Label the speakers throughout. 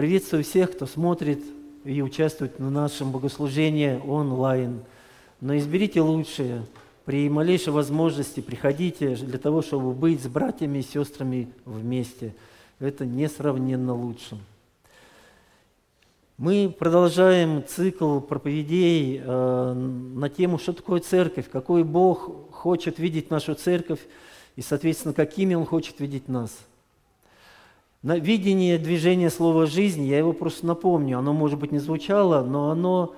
Speaker 1: Приветствую всех, кто смотрит и участвует в нашем богослужении онлайн. Но изберите лучшее. При малейшей возможности приходите для того, чтобы быть с братьями и сестрами вместе. Это несравненно лучше. Мы продолжаем цикл проповедей э, на тему, что такое церковь, какой Бог хочет видеть нашу церковь и, соответственно, какими Он хочет видеть нас – на видение движения слова «жизнь», я его просто напомню, оно, может быть, не звучало, но оно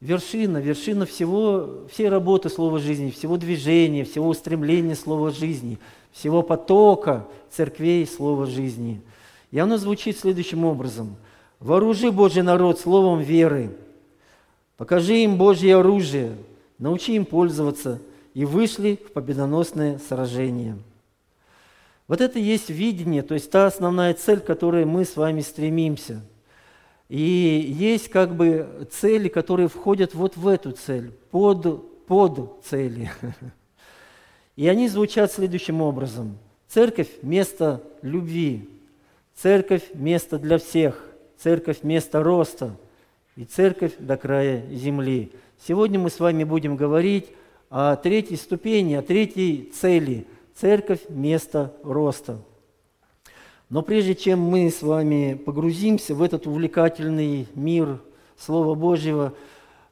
Speaker 1: вершина, вершина всего, всей работы слова «жизни», всего движения, всего устремления слова «жизни», всего потока церквей слова «жизни». И оно звучит следующим образом. «Вооружи Божий народ словом веры, покажи им Божье оружие, научи им пользоваться, и вышли в победоносное сражение». Вот это и есть видение, то есть та основная цель, к которой мы с вами стремимся. И есть как бы цели, которые входят вот в эту цель, под, под цели. И они звучат следующим образом. Церковь – место любви, церковь – место для всех, церковь – место роста, и церковь до края земли. Сегодня мы с вами будем говорить о третьей ступени, о третьей цели – Церковь – место роста. Но прежде чем мы с вами погрузимся в этот увлекательный мир Слова Божьего,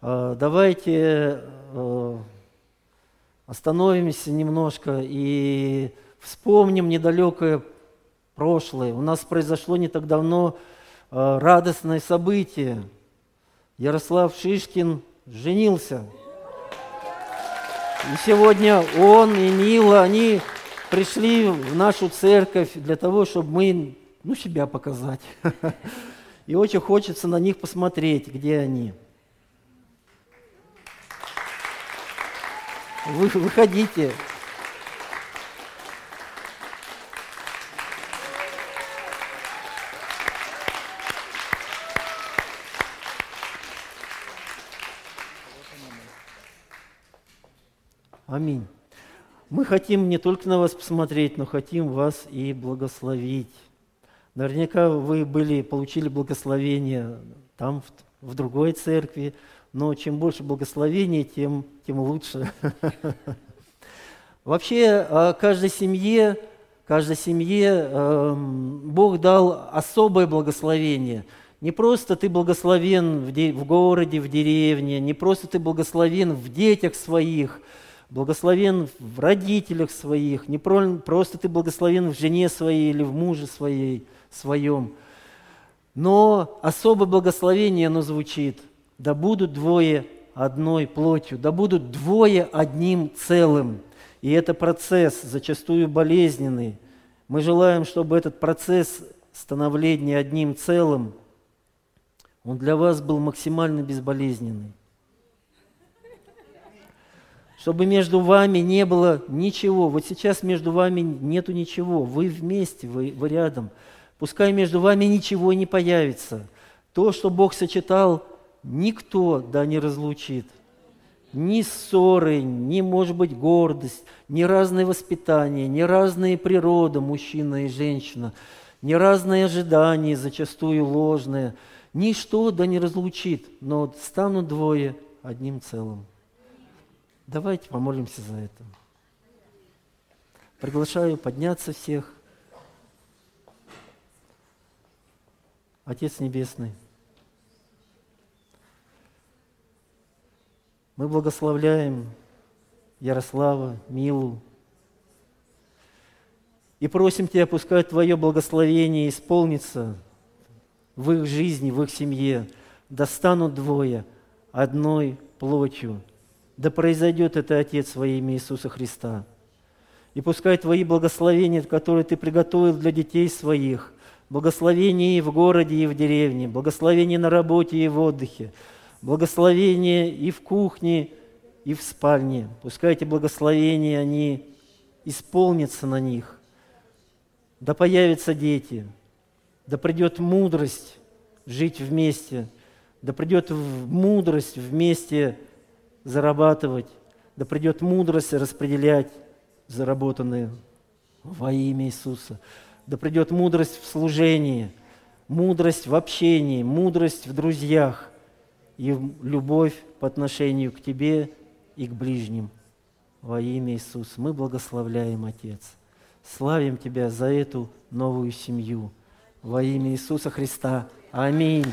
Speaker 1: э, давайте э, остановимся немножко и вспомним недалекое прошлое. У нас произошло не так давно э, радостное событие. Ярослав Шишкин женился. И сегодня он и Мила, они пришли в нашу церковь для того, чтобы мы ну, себя показать. И очень хочется на них посмотреть, где они. Вы, выходите. Аминь. Мы хотим не только на вас посмотреть, но хотим вас и благословить. Наверняка вы были, получили благословение там, в, в другой церкви, но чем больше благословений, тем, тем лучше. Вообще, а, каждой семье, каждой семье эм, Бог дал особое благословение. Не просто ты благословен в, в городе, в деревне, не просто ты благословен в детях своих – благословен в родителях своих, не просто ты благословен в жене своей или в муже своей, своем. Но особое благословение, оно звучит, да будут двое одной плотью, да будут двое одним целым. И это процесс, зачастую болезненный. Мы желаем, чтобы этот процесс становления одним целым, он для вас был максимально безболезненный чтобы между вами не было ничего. Вот сейчас между вами нету ничего, вы вместе, вы, вы рядом. Пускай между вами ничего не появится. То, что Бог сочетал, никто да не разлучит. Ни ссоры, ни, может быть, гордость, ни разные воспитания, ни разные природы, мужчина и женщина, ни разные ожидания, зачастую ложные. Ничто да не разлучит, но станут двое одним целым. Давайте помолимся за это. Приглашаю подняться всех. Отец Небесный, мы благословляем Ярослава, Милу, и просим Тебя, пускай Твое благословение исполнится в их жизни, в их семье, достанут двое одной плотью – да произойдет это, Отец, во имя Иисуса Христа. И пускай Твои благословения, которые Ты приготовил для детей своих, благословения и в городе, и в деревне, благословения на работе и в отдыхе, благословения и в кухне, и в спальне. Пускай эти благословения, они исполнятся на них. Да появятся дети, да придет мудрость жить вместе, да придет мудрость вместе зарабатывать, да придет мудрость распределять заработанные во имя Иисуса. Да придет мудрость в служении, мудрость в общении, мудрость в друзьях и любовь по отношению к Тебе и к ближним. Во имя Иисуса мы благословляем, Отец. Славим Тебя за эту новую семью. Во имя Иисуса Христа. Аминь.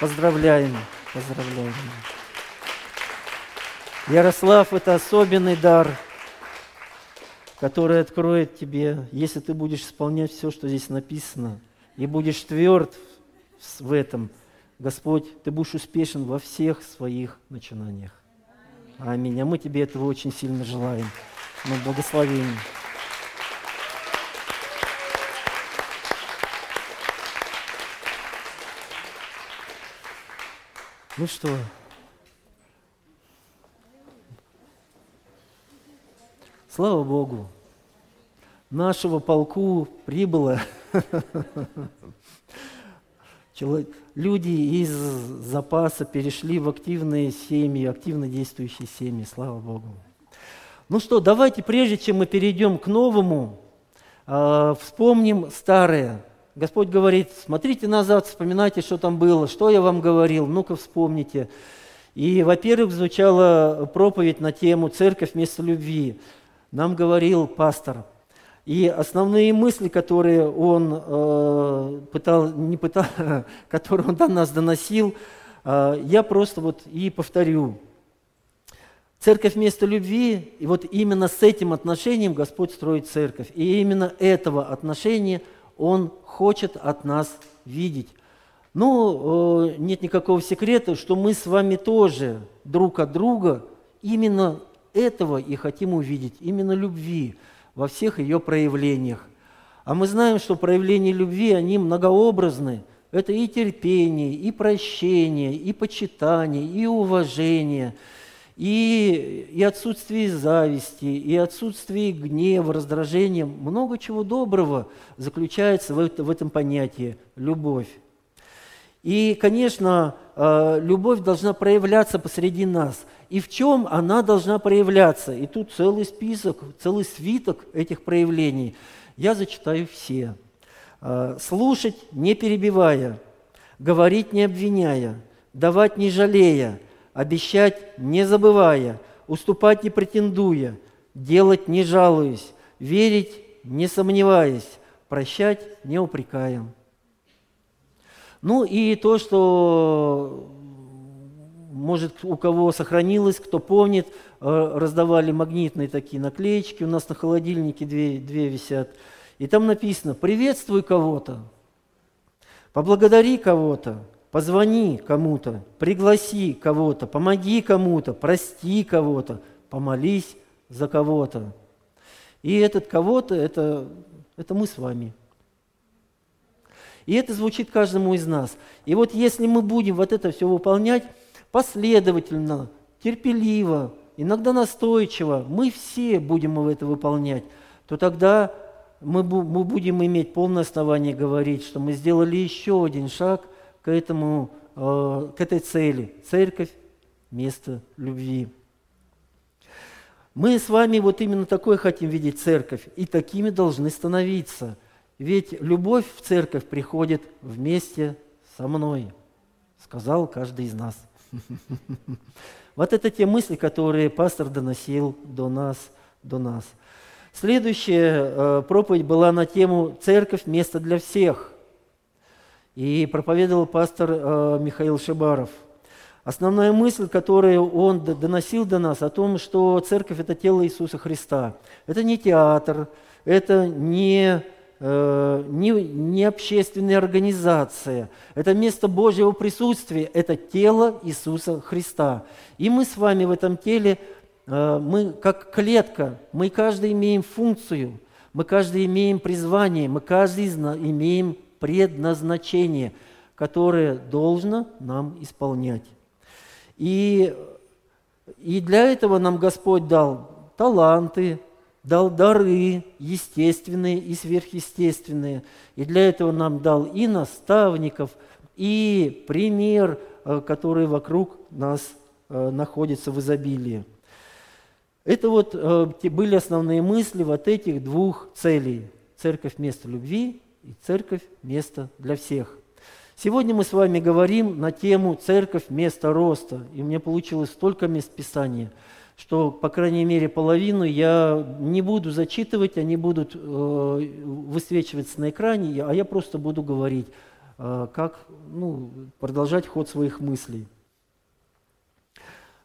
Speaker 1: Поздравляем, поздравляем. Ярослав – это особенный дар, который откроет тебе, если ты будешь исполнять все, что здесь написано, и будешь тверд в этом, Господь, ты будешь успешен во всех своих начинаниях. Аминь. А мы тебе этого очень сильно желаем. Мы благословим. Ну что, слава Богу, нашего полку прибыло люди из запаса перешли в активные семьи, активно действующие семьи, слава Богу. Ну что, давайте, прежде чем мы перейдем к новому, а, вспомним старое – Господь говорит, смотрите назад, вспоминайте, что там было, что я вам говорил, ну-ка вспомните. И, во-первых, звучала проповедь на тему «Церковь вместо любви». Нам говорил пастор. И основные мысли, которые он э, пытал, не пытал, которые он до нас доносил, э, я просто вот и повторю. Церковь вместо любви, и вот именно с этим отношением Господь строит церковь. И именно этого отношения – он хочет от нас видеть. Ну, э, нет никакого секрета, что мы с вами тоже друг от друга именно этого и хотим увидеть, именно любви во всех ее проявлениях. А мы знаем, что проявления любви, они многообразны. Это и терпение, и прощение, и почитание, и уважение – и, и отсутствие зависти, и отсутствие гнева, раздражения, много чего доброго заключается в, это, в этом понятии – любовь. И, конечно, э, любовь должна проявляться посреди нас. И в чем она должна проявляться? И тут целый список, целый свиток этих проявлений. Я зачитаю все. Э, слушать, не перебивая, говорить, не обвиняя, давать, не жалея – обещать не забывая, уступать не претендуя, делать не жалуясь, верить не сомневаясь, прощать не упрекая. Ну и то, что, может, у кого сохранилось, кто помнит, э, раздавали магнитные такие наклеечки, у нас на холодильнике две, две висят, и там написано «Приветствуй кого-то», «Поблагодари кого-то», Позвони кому-то, пригласи кого-то, помоги кому-то, прости кого-то, помолись за кого-то. И этот кого-то это, это мы с вами. И это звучит каждому из нас. И вот если мы будем вот это все выполнять последовательно, терпеливо, иногда настойчиво, мы все будем это выполнять, то тогда мы, мы будем иметь полное основание говорить, что мы сделали еще один шаг – к, этому, э, к этой цели. Церковь – место любви. Мы с вами вот именно такой хотим видеть церковь, и такими должны становиться. Ведь любовь в церковь приходит вместе со мной, сказал каждый из нас. Вот это те мысли, которые пастор доносил до нас, до нас. Следующая э, проповедь была на тему «Церковь – место для всех». И проповедовал пастор э, Михаил Шибаров. Основная мысль, которую он доносил до нас, о том, что церковь – это тело Иисуса Христа. Это не театр, это не, э, не, не общественная организация, это место Божьего присутствия, это тело Иисуса Христа. И мы с вами в этом теле, э, мы как клетка, мы каждый имеем функцию, мы каждый имеем призвание, мы каждый имеем предназначение, которое должно нам исполнять. И, и для этого нам Господь дал таланты, дал дары естественные и сверхъестественные. И для этого нам дал и наставников, и пример, э, который вокруг нас э, находится в изобилии. Это вот э, были основные мысли вот этих двух целей. Церковь – место любви и церковь – место для всех. Сегодня мы с вами говорим на тему «Церковь – место роста». И меня получилось столько мест Писания, что, по крайней мере, половину я не буду зачитывать, они будут э, высвечиваться на экране, а я просто буду говорить, э, как ну, продолжать ход своих мыслей.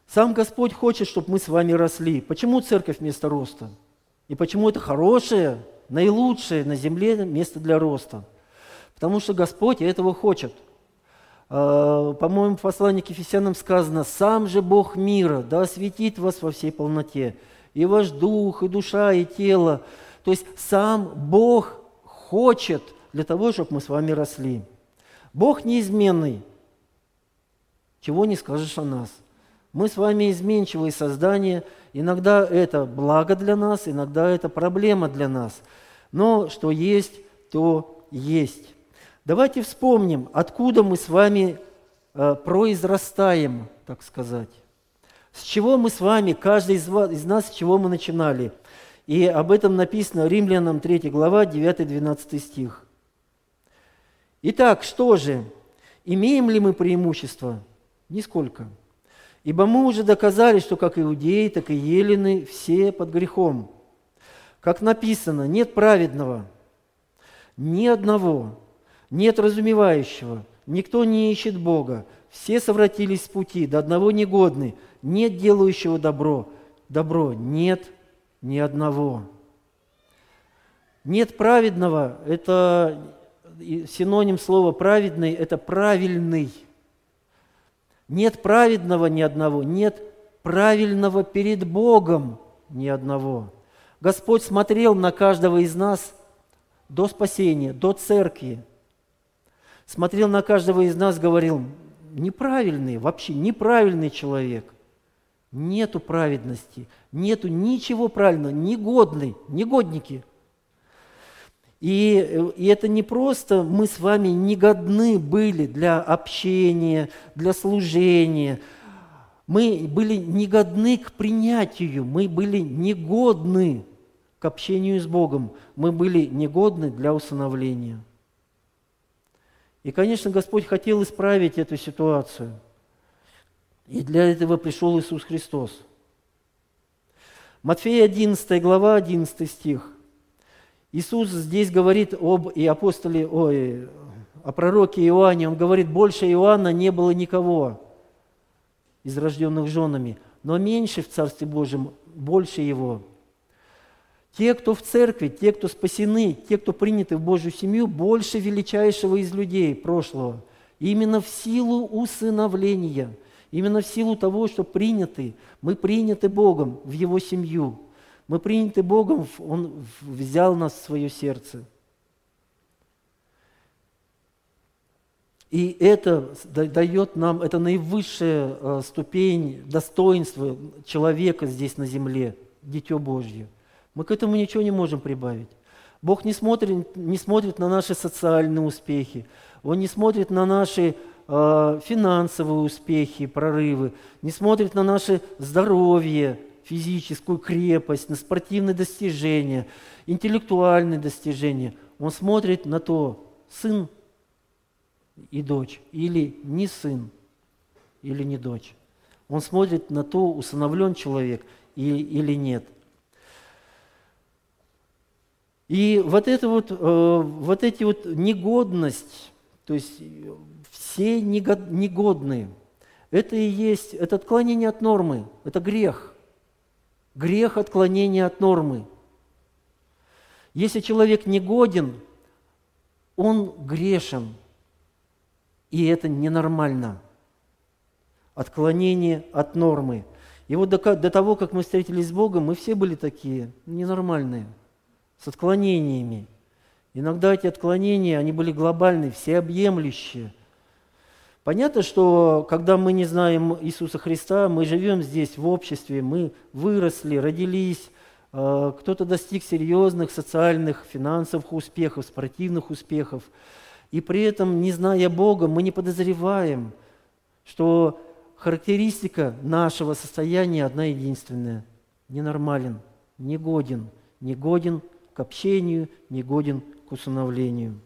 Speaker 1: Сам Господь хочет, чтобы мы с вами росли. Почему церковь – место роста? И почему это хорошее, наилучшее на земле место для роста? Потому что Господь этого хочет. А, по-моему, в послании к Ефесянам сказано, «Сам же Бог мира да осветит вас во всей полноте, и ваш дух, и душа, и тело». То есть сам Бог хочет для того, чтобы мы с вами росли. Бог неизменный. Чего не скажешь о нас – мы с вами изменчивые создания. Иногда это благо для нас, иногда это проблема для нас. Но что есть, то есть. Давайте вспомним, откуда мы с вами э, произрастаем, так сказать. С чего мы с вами, каждый из, из нас, с чего мы начинали. И об этом написано Римлянам 3 глава, 9-12 стих. Итак, что же? Имеем ли мы преимущество? Нисколько. Ибо мы уже доказали, что как иудеи, так и елены все под грехом. Как написано, нет праведного, ни одного, нет разумевающего, никто не ищет Бога, все совратились с пути, до одного негодны, нет делающего добро, добро, нет ни одного. Нет праведного – это синоним слова «праведный» – это «правильный», нет праведного ни одного, нет правильного перед Богом ни одного. Господь смотрел на каждого из нас до спасения, до церкви. Смотрел на каждого из нас, говорил, неправильный, вообще неправильный человек. Нету праведности, нету ничего правильного, негодный, негодники – и, и это не просто мы с вами негодны были для общения, для служения. Мы были негодны к принятию, мы были негодны к общению с Богом, мы были негодны для усыновления. И, конечно, Господь хотел исправить эту ситуацию. И для этого пришел Иисус Христос. Матфея 11 глава, 11 стих. Иисус здесь говорит об и апостоле, ой, о пророке Иоанне. Он говорит, больше Иоанна не было никого из рожденных женами, но меньше в Царстве Божьем, больше его. Те, кто в церкви, те, кто спасены, те, кто приняты в Божью семью, больше величайшего из людей прошлого. именно в силу усыновления, именно в силу того, что приняты, мы приняты Богом в Его семью – мы приняты Богом, Он взял нас в свое сердце. И это дает нам, это наивысшая э, ступень достоинства человека здесь на земле, Дитё Божье. Мы к этому ничего не можем прибавить. Бог не смотрит, не смотрит на наши социальные успехи, Он не смотрит на наши э, финансовые успехи, прорывы, не смотрит на наше здоровье, физическую крепость, на спортивные достижения, интеллектуальные достижения. Он смотрит на то, сын и дочь, или не сын, или не дочь. Он смотрит на то, усыновлен человек или, нет. И вот, это вот, э, вот эти вот негодность, то есть все негодные, это и есть, это отклонение от нормы, это грех – Грех отклонения от нормы. Если человек негоден, он грешен, и это ненормально. Отклонение от нормы. И вот до, того, как мы встретились с Богом, мы все были такие, ненормальные, с отклонениями. Иногда эти отклонения, они были глобальные, всеобъемлющие – Понятно, что когда мы не знаем Иисуса Христа, мы живем здесь в обществе, мы выросли, родились, э, кто-то достиг серьезных социальных, финансовых успехов, спортивных успехов. И при этом, не зная Бога, мы не подозреваем, что характеристика нашего состояния одна единственная. ненормален, негоден, негоден к общению, негоден к усыновлению.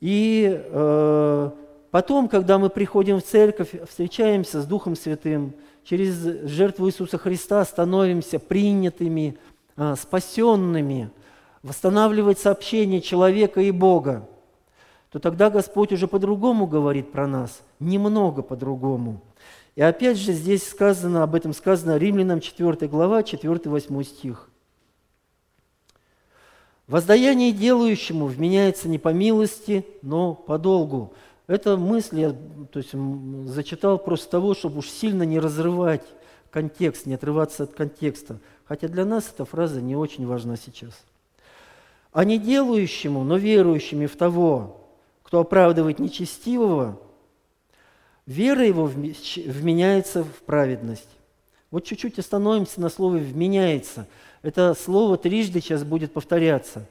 Speaker 1: И э, потом, когда мы приходим в церковь, встречаемся с Духом Святым, через жертву Иисуса Христа становимся принятыми, э, спасенными, восстанавливается общение человека и Бога, то тогда Господь уже по-другому говорит про нас, немного по-другому. И опять же здесь сказано, об этом сказано Римлянам 4 глава, 4-8 стих. Воздаяние делающему вменяется не по милости, но по долгу. Эта мысль я то есть, зачитал просто того, чтобы уж сильно не разрывать контекст, не отрываться от контекста. Хотя для нас эта фраза не очень важна сейчас. А не делающему, но верующими в того, кто оправдывает нечестивого, вера его вменяется в праведность. Вот чуть-чуть остановимся на слове «вменяется». Это слово трижды сейчас будет повторяться.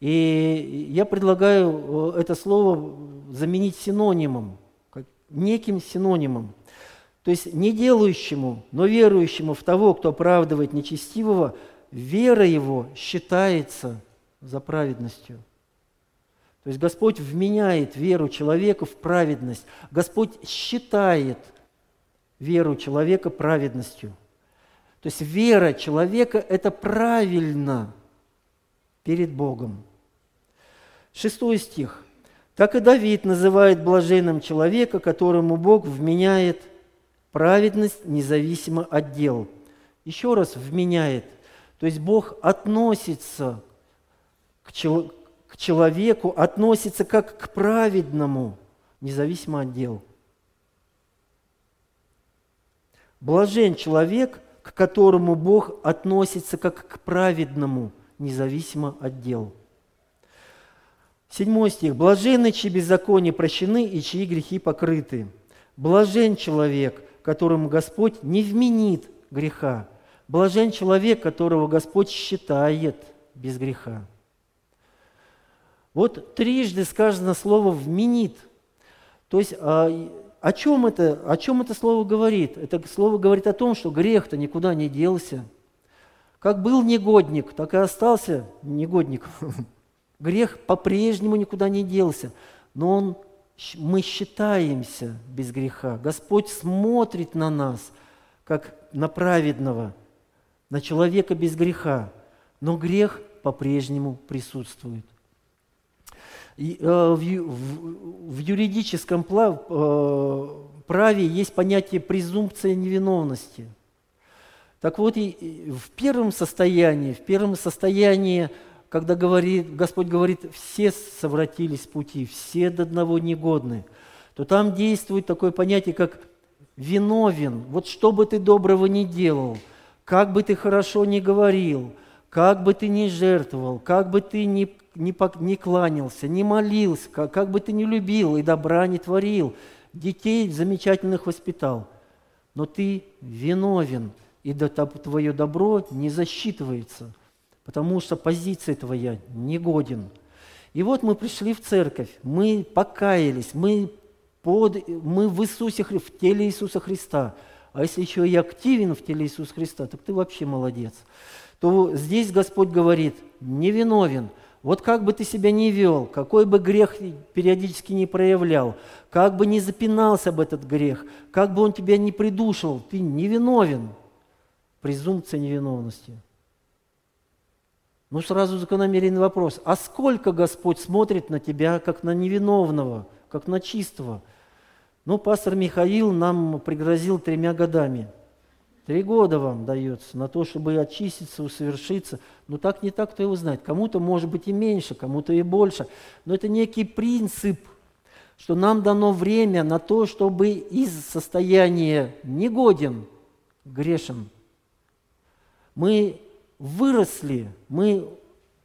Speaker 1: И я предлагаю э, это слово заменить синонимом, неким синонимом. То есть не делающему, но верующему в того, кто оправдывает нечестивого, вера его считается за праведностью. То есть Господь вменяет веру человека в праведность. Господь считает веру человека праведностью. То есть вера человека – это правильно перед Богом. Шестой стих. Так и Давид называет блаженным человека, которому Бог вменяет праведность независимо от дел. Еще раз вменяет. То есть Бог относится к, чел- к человеку, относится как к праведному, независимо от дел. Блажен человек – к которому Бог относится как к праведному, независимо от дел. Седьмой стих. «Блаженны, чьи беззакония прощены и чьи грехи покрыты. Блажен человек, которому Господь не вменит греха. Блажен человек, которого Господь считает без греха». Вот трижды сказано слово «вменит». То есть а, о чем это, о чем это слово говорит? Это слово говорит о том, что грех-то никуда не делся. Как был негодник, так и остался негодник. Грех по-прежнему никуда не делся, но он, мы считаемся без греха. Господь смотрит на нас, как на праведного, на человека без греха, но грех по-прежнему присутствует. И, э, в, в, в юридическом э, праве есть понятие презумпция невиновности. Так вот, и в первом состоянии, в первом состоянии, когда говорит, Господь говорит, все совратились с пути, все до одного негодны, то там действует такое понятие, как виновен. Вот что бы ты доброго ни делал, как бы ты хорошо ни говорил, как бы ты ни жертвовал, как бы ты ни не, не кланялся, не молился, как, как бы ты ни любил и добра не творил, детей замечательных воспитал, но ты виновен, и твое добро не засчитывается, потому что позиция твоя негоден. И вот мы пришли в церковь, мы покаялись, мы, под, мы в Иисусе, в теле Иисуса Христа. А если еще и активен в теле Иисуса Христа, так ты вообще молодец. То здесь Господь говорит, невиновен – вот как бы ты себя ни вел, какой бы грех периодически не проявлял, как бы ни запинался об этот грех, как бы он тебя не придушил, ты невиновен. Презумпция невиновности. Ну, сразу закономерный вопрос. А сколько Господь смотрит на тебя, как на невиновного, как на чистого? Ну, пастор Михаил нам пригрозил тремя годами – Три года вам дается на то, чтобы очиститься, усовершиться. Но так не так, кто его знает. Кому-то может быть и меньше, кому-то и больше. Но это некий принцип, что нам дано время на то, чтобы из состояния негоден, грешен, мы выросли, мы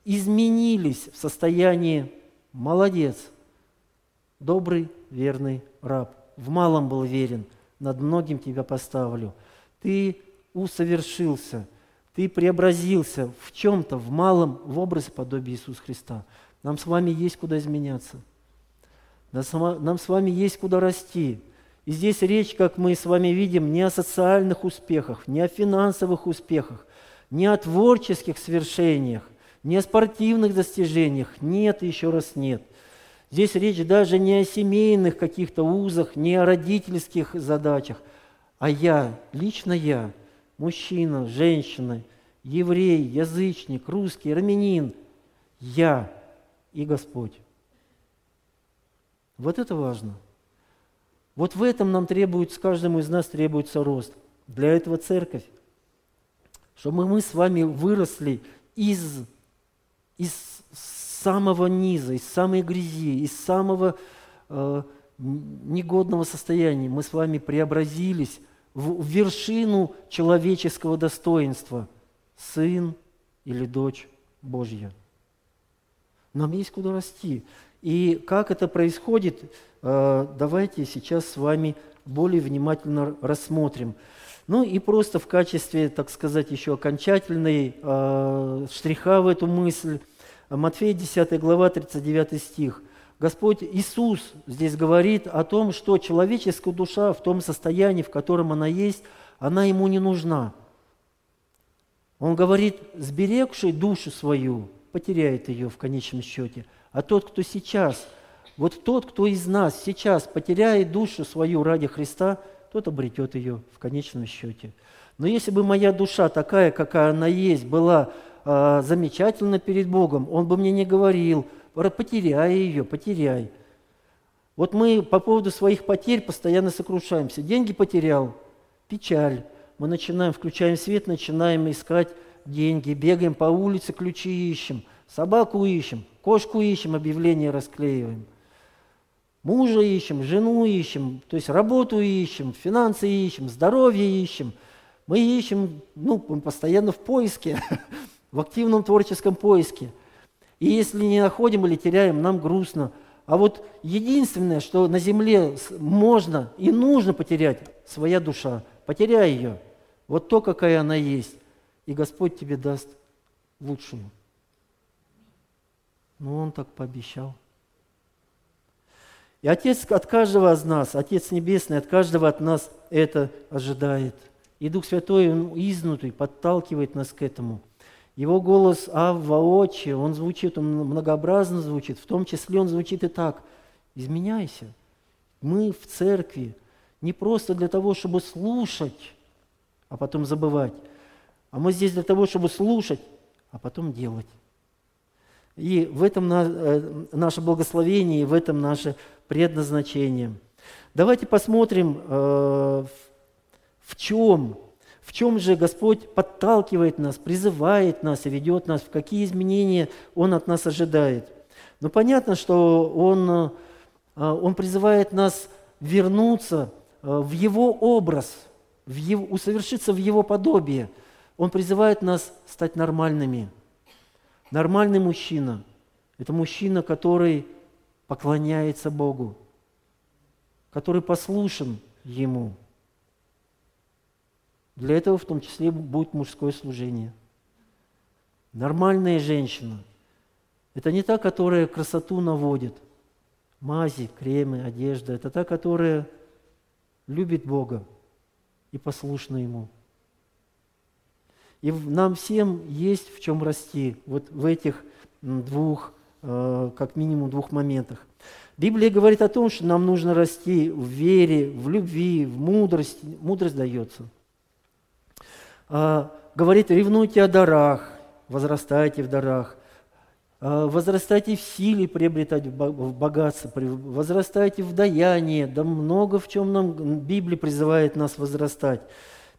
Speaker 1: изменились в состоянии молодец, добрый, верный раб. В малом был верен, над многим тебя поставлю – ты усовершился, ты преобразился в чем-то, в малом, в образе подобия Иисуса Христа. Нам с вами есть куда изменяться. Нам с вами есть куда расти. И здесь речь, как мы с вами видим, не о социальных успехах, не о финансовых успехах, не о творческих свершениях, не о спортивных достижениях. Нет, еще раз нет. Здесь речь даже не о семейных каких-то узах, не о родительских задачах, а я, лично я, мужчина, женщина, еврей, язычник, русский, армянин, я и Господь. Вот это важно – вот в этом нам требуется, каждому из нас требуется рост. Для этого церковь. Чтобы мы с вами выросли из, из самого низа, из самой грязи, из самого э, негодного состояния. Мы с вами преобразились в, вершину человеческого достоинства. Сын или дочь Божья. Нам есть куда расти. И как это происходит, э, давайте сейчас с вами более внимательно рассмотрим. Ну и просто в качестве, так сказать, еще окончательной э, штриха в эту мысль, Матфея 10 глава, 39 стих. Господь Иисус здесь говорит о том, что человеческая душа в том состоянии, в котором она есть, она ему не нужна. Он говорит, сберегший душу свою, потеряет ее в конечном счете – а тот, кто сейчас, вот тот, кто из нас сейчас потеряет душу свою ради Христа, тот обретет ее в конечном счете. Но если бы моя душа такая, какая она есть, была э, замечательна перед Богом, Он бы мне не говорил, потеряй ее, потеряй. Вот мы по поводу своих потерь постоянно сокрушаемся. Деньги потерял, печаль. Мы начинаем, включаем свет, начинаем искать деньги, бегаем по улице, ключи ищем, собаку ищем, Кошку ищем, объявление расклеиваем. Мужа ищем, жену ищем, то есть работу ищем, финансы ищем, здоровье ищем. Мы ищем, ну, мы постоянно в поиске, в активном творческом поиске. И если не находим или теряем, нам грустно. А вот единственное, что на земле можно и нужно потерять, своя душа. Потеряй ее. Вот то, какая она есть. И Господь тебе даст лучшую. Ну, он так пообещал. И Отец от каждого из нас, Отец Небесный от каждого от нас это ожидает. И Дух Святой, изнутри подталкивает нас к этому. Его голос Авва, Отче, он звучит, он многообразно звучит, в том числе он звучит и так. Изменяйся. Мы в церкви не просто для того, чтобы слушать, а потом забывать, а мы здесь для того, чтобы слушать, а потом делать. И в этом э, наше благословение, и в этом наше предназначение. Давайте посмотрим, э, в чем, в чем же Господь подталкивает нас, призывает нас и ведет нас, в какие изменения Он от нас ожидает. Ну, понятно, что Он, э, он призывает нас вернуться в Его образ, в его, усовершиться в Его подобие. Он призывает нас стать нормальными – Нормальный мужчина – это мужчина, который поклоняется Богу, который послушен Ему. Для этого в том числе будет мужское служение. Нормальная женщина – это не та, которая красоту наводит, мази, кремы, одежда. Это та, которая любит Бога и послушна Ему. И нам всем есть в чем расти, вот в этих двух, как минимум двух моментах. Библия говорит о том, что нам нужно расти в вере, в любви, в мудрости. Мудрость дается. А, говорит, ревнуйте о дарах, возрастайте в дарах, а, возрастайте в силе приобретать в богатство, возрастайте в даянии, да много в чем нам Библия призывает нас возрастать.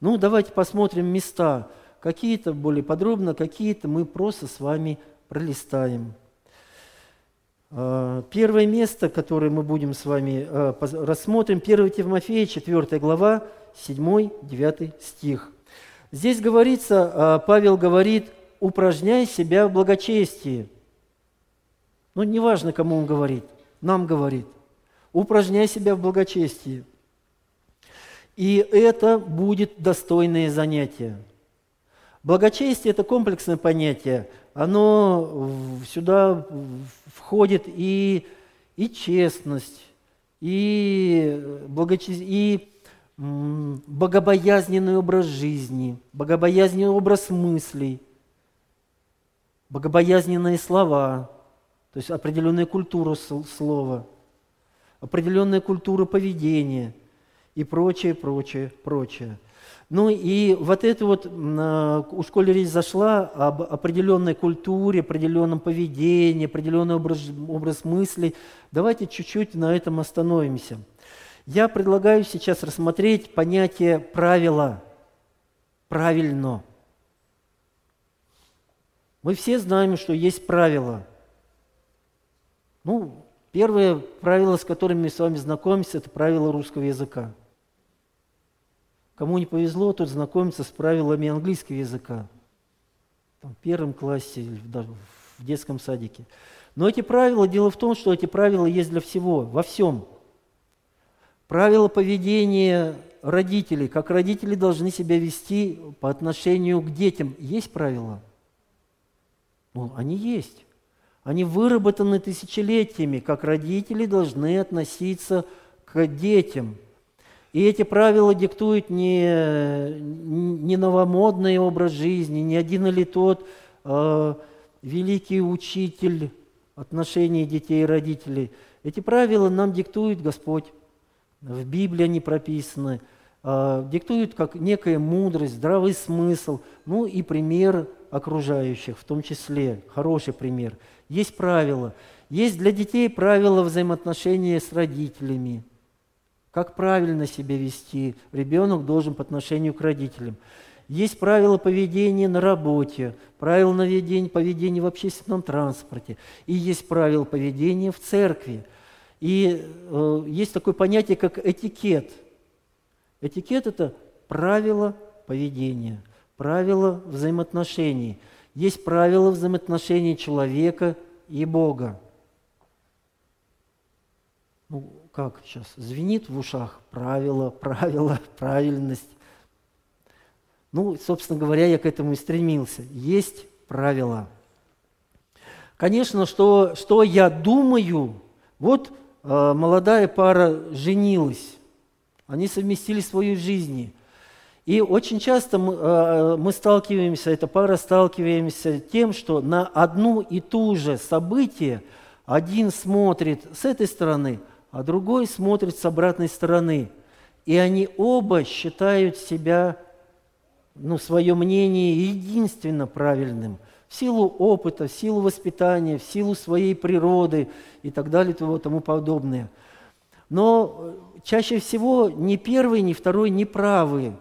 Speaker 1: Ну, давайте посмотрим места – какие-то более подробно, какие-то мы просто с вами пролистаем. А, первое место, которое мы будем с вами а, рассмотрим, 1 Тимофея, 4 глава, 7-9 стих. Здесь говорится, а, Павел говорит, упражняй себя в благочестии. Ну, неважно, кому он говорит, нам говорит. Упражняй себя в благочестии. И это будет достойное занятие. Благочестие – это комплексное понятие. Оно сюда входит и, и честность, и, благочи... и богобоязненный образ жизни, богобоязненный образ мыслей, богобоязненные слова, то есть определенная культура слова, определенная культура поведения и прочее, прочее, прочее. Ну и вот это вот, у школы речь зашла об определенной культуре, определенном поведении, определенный образ, образ мыслей. Давайте чуть-чуть на этом остановимся. Я предлагаю сейчас рассмотреть понятие правила. Правильно. Мы все знаем, что есть правила. Ну, первое правило, с которым мы с вами знакомимся, это правило русского языка. Кому не повезло, тот знакомится с правилами английского языка. Там, в первом классе в детском садике. Но эти правила, дело в том, что эти правила есть для всего, во всем. Правила поведения родителей, как родители должны себя вести по отношению к детям. Есть правила? Ну, они есть. Они выработаны тысячелетиями, как родители должны относиться к детям – и эти правила диктуют не, не новомодный образ жизни, не один или тот э, великий учитель отношений детей и родителей. Эти правила нам диктует Господь. В Библии они прописаны. Э, диктуют как некая мудрость, здравый смысл, ну и пример окружающих в том числе, хороший пример. Есть правила. Есть для детей правила взаимоотношения с родителями – как правильно себя вести ребенок должен по отношению к родителям. Есть правила поведения на работе, правила поведения, в общественном транспорте, и есть правила поведения в церкви. И э, есть такое понятие, как этикет. Этикет – это правила поведения, правила взаимоотношений. Есть правила взаимоотношений человека и Бога. Ну, как сейчас, звенит в ушах правило, правило, правильность. Ну, собственно говоря, я к этому и стремился. Есть правила. Конечно, что, что я думаю, вот э, молодая пара женилась, они совместили свою жизнь. И очень часто мы, э, мы сталкиваемся, эта пара сталкиваемся тем, что на одну и ту же событие один смотрит с этой стороны – а другой смотрит с обратной стороны. И они оба считают себя, ну, свое мнение единственно правильным в силу опыта, в силу воспитания, в силу своей природы и так далее и тому подобное. Но чаще всего ни первый, ни второй не правы.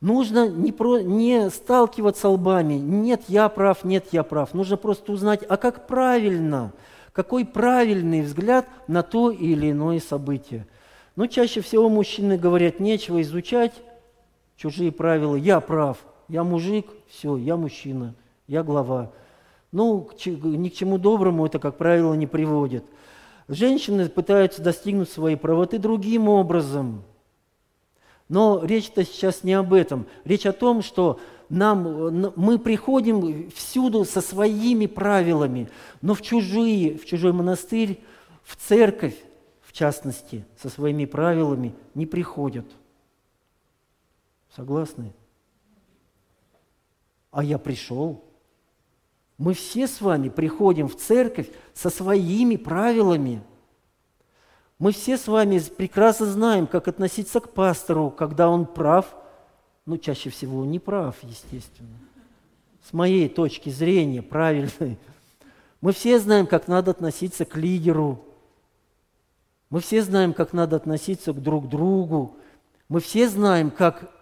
Speaker 1: Нужно не, про, не сталкиваться лбами. Нет, я прав, нет, я прав. Нужно просто узнать, а как правильно – какой правильный взгляд на то или иное событие. Но чаще всего мужчины говорят, нечего изучать чужие правила. Я прав, я мужик, все, я мужчина, я глава. Ну, ни к чему доброму это, как правило, не приводит. Женщины пытаются достигнуть своей правоты другим образом. Но речь-то сейчас не об этом. Речь о том, что нам, мы приходим всюду со своими правилами, но в чужие, в чужой монастырь, в церковь, в частности, со своими правилами не приходят. Согласны? А я пришел. Мы все с вами приходим в церковь со своими правилами. Мы все с вами прекрасно знаем, как относиться к пастору, когда он прав – ну, чаще всего не прав, естественно. С моей точки зрения, правильной. Мы все знаем, как надо относиться к лидеру. Мы все знаем, как надо относиться к друг другу. Мы все знаем, как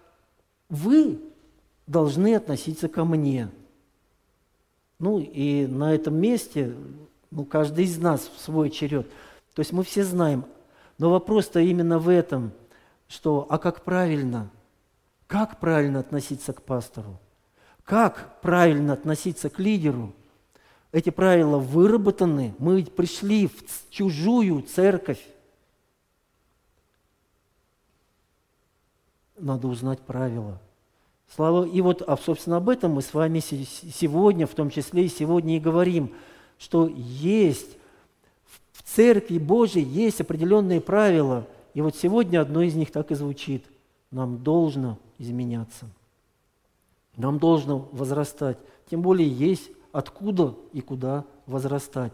Speaker 1: вы должны относиться ко мне. Ну и на этом месте, ну, каждый из нас в свой черед. То есть мы все знаем. Но вопрос-то именно в этом, что, а как правильно – как правильно относиться к пастору? Как правильно относиться к лидеру? Эти правила выработаны. Мы пришли в чужую церковь. Надо узнать правила. Слава, и вот, а, собственно, об этом мы с вами сегодня, в том числе и сегодня и говорим, что есть в Церкви Божьей есть определенные правила. И вот сегодня одно из них так и звучит. Нам должно изменяться. Нам должно возрастать. Тем более есть откуда и куда возрастать.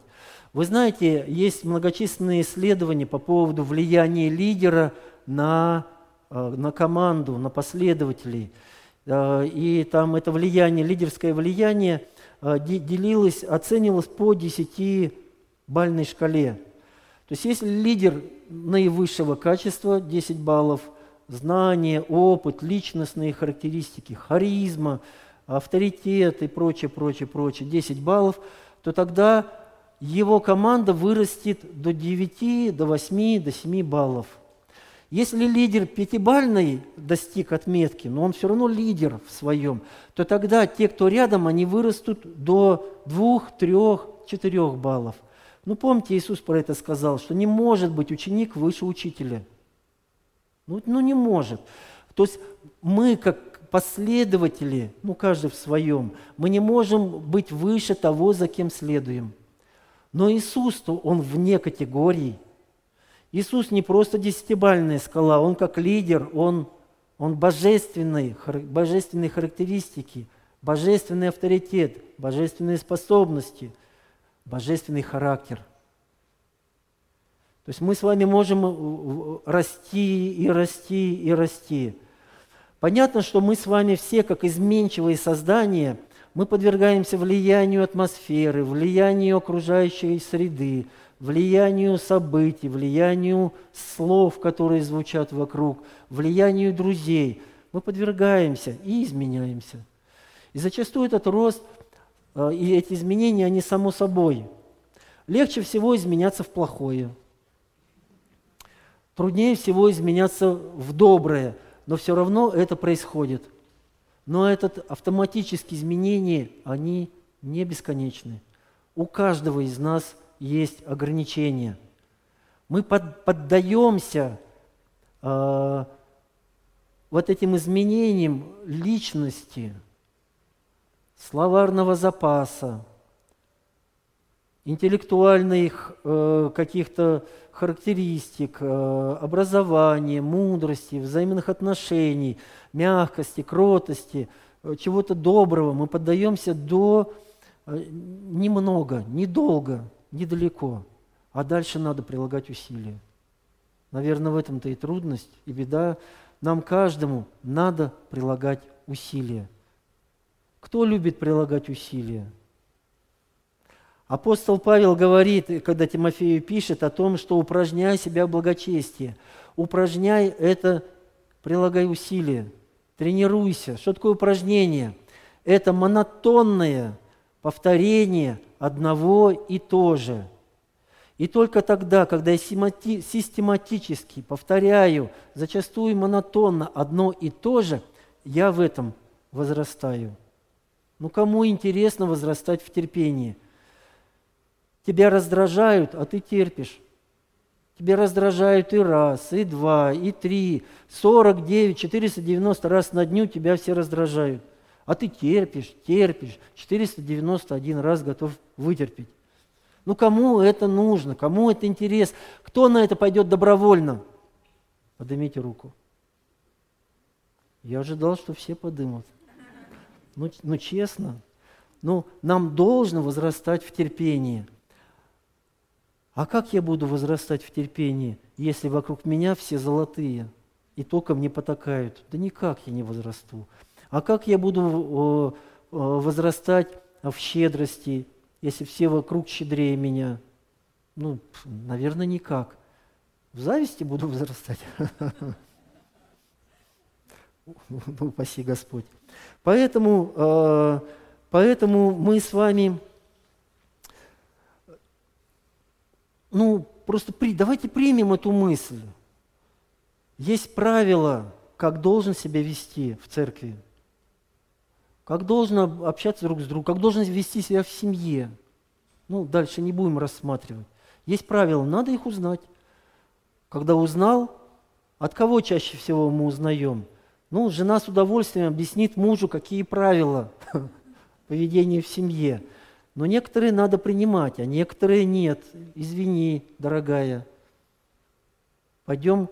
Speaker 1: Вы знаете, есть многочисленные исследования по поводу влияния лидера на, э, на команду, на последователей. Э, и там это влияние, лидерское влияние э, делилось, оценивалось по 10-бальной шкале. То есть если лидер наивысшего качества 10 баллов, знание, опыт, личностные характеристики, харизма, авторитет и прочее, прочее, прочее, 10 баллов, то тогда его команда вырастет до 9, до 8, до 7 баллов. Если лидер пятибальный достиг отметки, но он все равно лидер в своем, то тогда те, кто рядом, они вырастут до 2, 3, 4 баллов. Ну, помните, Иисус про это сказал, что не может быть ученик выше учителя. Ну, ну не может. То есть мы, как последователи, ну каждый в своем, мы не можем быть выше того, за кем следуем. Но Иисус, то Он вне категории. Иисус не просто десятибальная скала, Он как лидер, Он, он божественный, божественные характеристики, божественный авторитет, божественные способности, божественный характер. То есть мы с вами можем э, расти и расти и расти. Понятно, что мы с вами все, как изменчивые создания, мы подвергаемся влиянию атмосферы, влиянию окружающей среды, влиянию событий, влиянию слов, которые звучат вокруг, влиянию друзей. Мы подвергаемся и изменяемся. И зачастую этот рост э, и эти изменения, они само собой. Легче всего изменяться в плохое. Труднее всего изменяться в доброе – но все равно это происходит. Но этот автоматические изменения, они не бесконечны. У каждого из нас есть ограничения. Мы под, поддаемся э, вот этим изменениям личности, словарного запаса, интеллектуальных э, каких-то характеристик, э, образования, мудрости, взаимных отношений, мягкости, кротости, э, чего-то доброго. Мы поддаемся до немного, недолго, недалеко, а дальше надо прилагать усилия. Наверное, в этом-то и трудность, и беда. Нам каждому надо прилагать усилия. Кто любит прилагать усилия? Апостол Павел говорит, когда Тимофею пишет о том, что упражняй себя в благочестии. Упражняй это, прилагай усилия, тренируйся. Что такое упражнение? Это монотонное повторение одного и то же. И только тогда, когда я систематически повторяю, зачастую монотонно одно и то же, я в этом возрастаю. Ну кому интересно возрастать в терпении – Тебя раздражают, а ты терпишь. Тебя раздражают и раз, и два, и три, сорок девять, четыреста девяносто раз на дню тебя все раздражают. А ты терпишь, терпишь, 491 раз готов вытерпеть. Ну кому это нужно, кому это интерес? Кто на это пойдет добровольно? Поднимите руку. Я ожидал, что все подымут. Ну, ну честно, ну, нам должно возрастать в терпении – а как я буду возрастать в терпении, если вокруг меня все золотые и только мне потакают? Да никак я не возрасту. А как я буду возрастать в щедрости, если все вокруг щедрее меня? Ну, наверное, никак. В зависти буду возрастать. Ну, упаси Господь. Поэтому, э, поэтому мы с вами ну, просто при, давайте примем эту мысль. Есть правила, как должен себя вести в церкви, как должен общаться друг с другом, как должен вести себя в семье. Ну, дальше не будем рассматривать. Есть правила, надо их узнать. Когда узнал, от кого чаще всего мы узнаем? Ну, жена с удовольствием объяснит мужу, какие правила поведения в семье. Но некоторые надо принимать, а некоторые нет. Извини, дорогая. Пойдем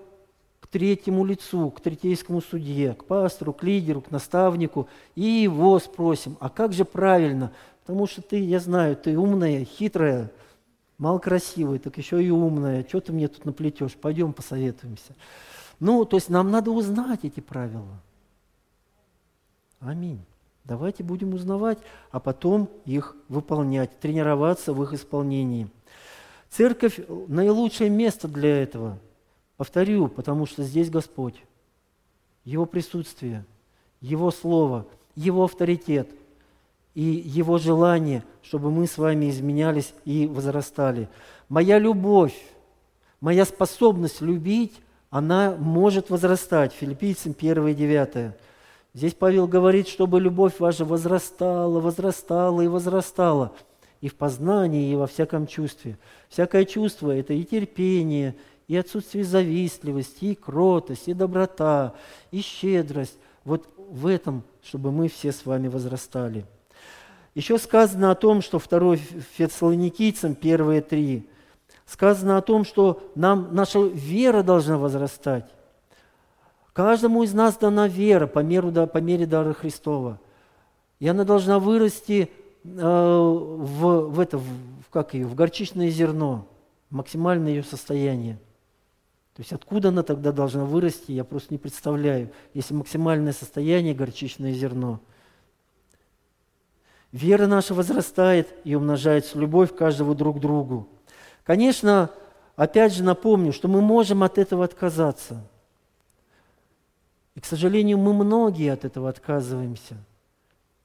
Speaker 1: к третьему лицу, к третейскому судье, к пастору, к лидеру, к наставнику, и его спросим, а как же правильно? Потому что ты, я знаю, ты умная, хитрая, мало красивая, так еще и умная. Что ты мне тут наплетешь? Пойдем посоветуемся. Ну, то есть нам надо узнать эти правила. Аминь. Давайте будем узнавать, а потом их выполнять, тренироваться в их исполнении. Церковь – наилучшее место для этого. Повторю, потому что здесь Господь, Его присутствие, Его Слово, Его авторитет и Его желание, чтобы мы с вами изменялись и возрастали. Моя любовь, моя способность любить, она может возрастать. Филиппийцам 1 9. Здесь Павел говорит, чтобы любовь ваша возрастала, возрастала и возрастала и в познании, и во всяком чувстве. Всякое чувство – это и терпение, и отсутствие завистливости, и кротость, и доброта, и щедрость. Вот в этом, чтобы мы все с вами возрастали. Еще сказано о том, что второй Фессалоникийцам, первые три, сказано о том, что нам наша вера должна возрастать. Каждому из нас дана вера по, меру, по мере дара Христова. И она должна вырасти э, в, в, это, в, как ее, в горчичное зерно, максимальное ее состояние. То есть откуда она тогда должна вырасти, я просто не представляю, если максимальное состояние горчичное зерно. Вера наша возрастает и умножается любовь каждого друг к другу. Конечно, опять же напомню, что мы можем от этого отказаться – и, к сожалению, мы многие от этого отказываемся.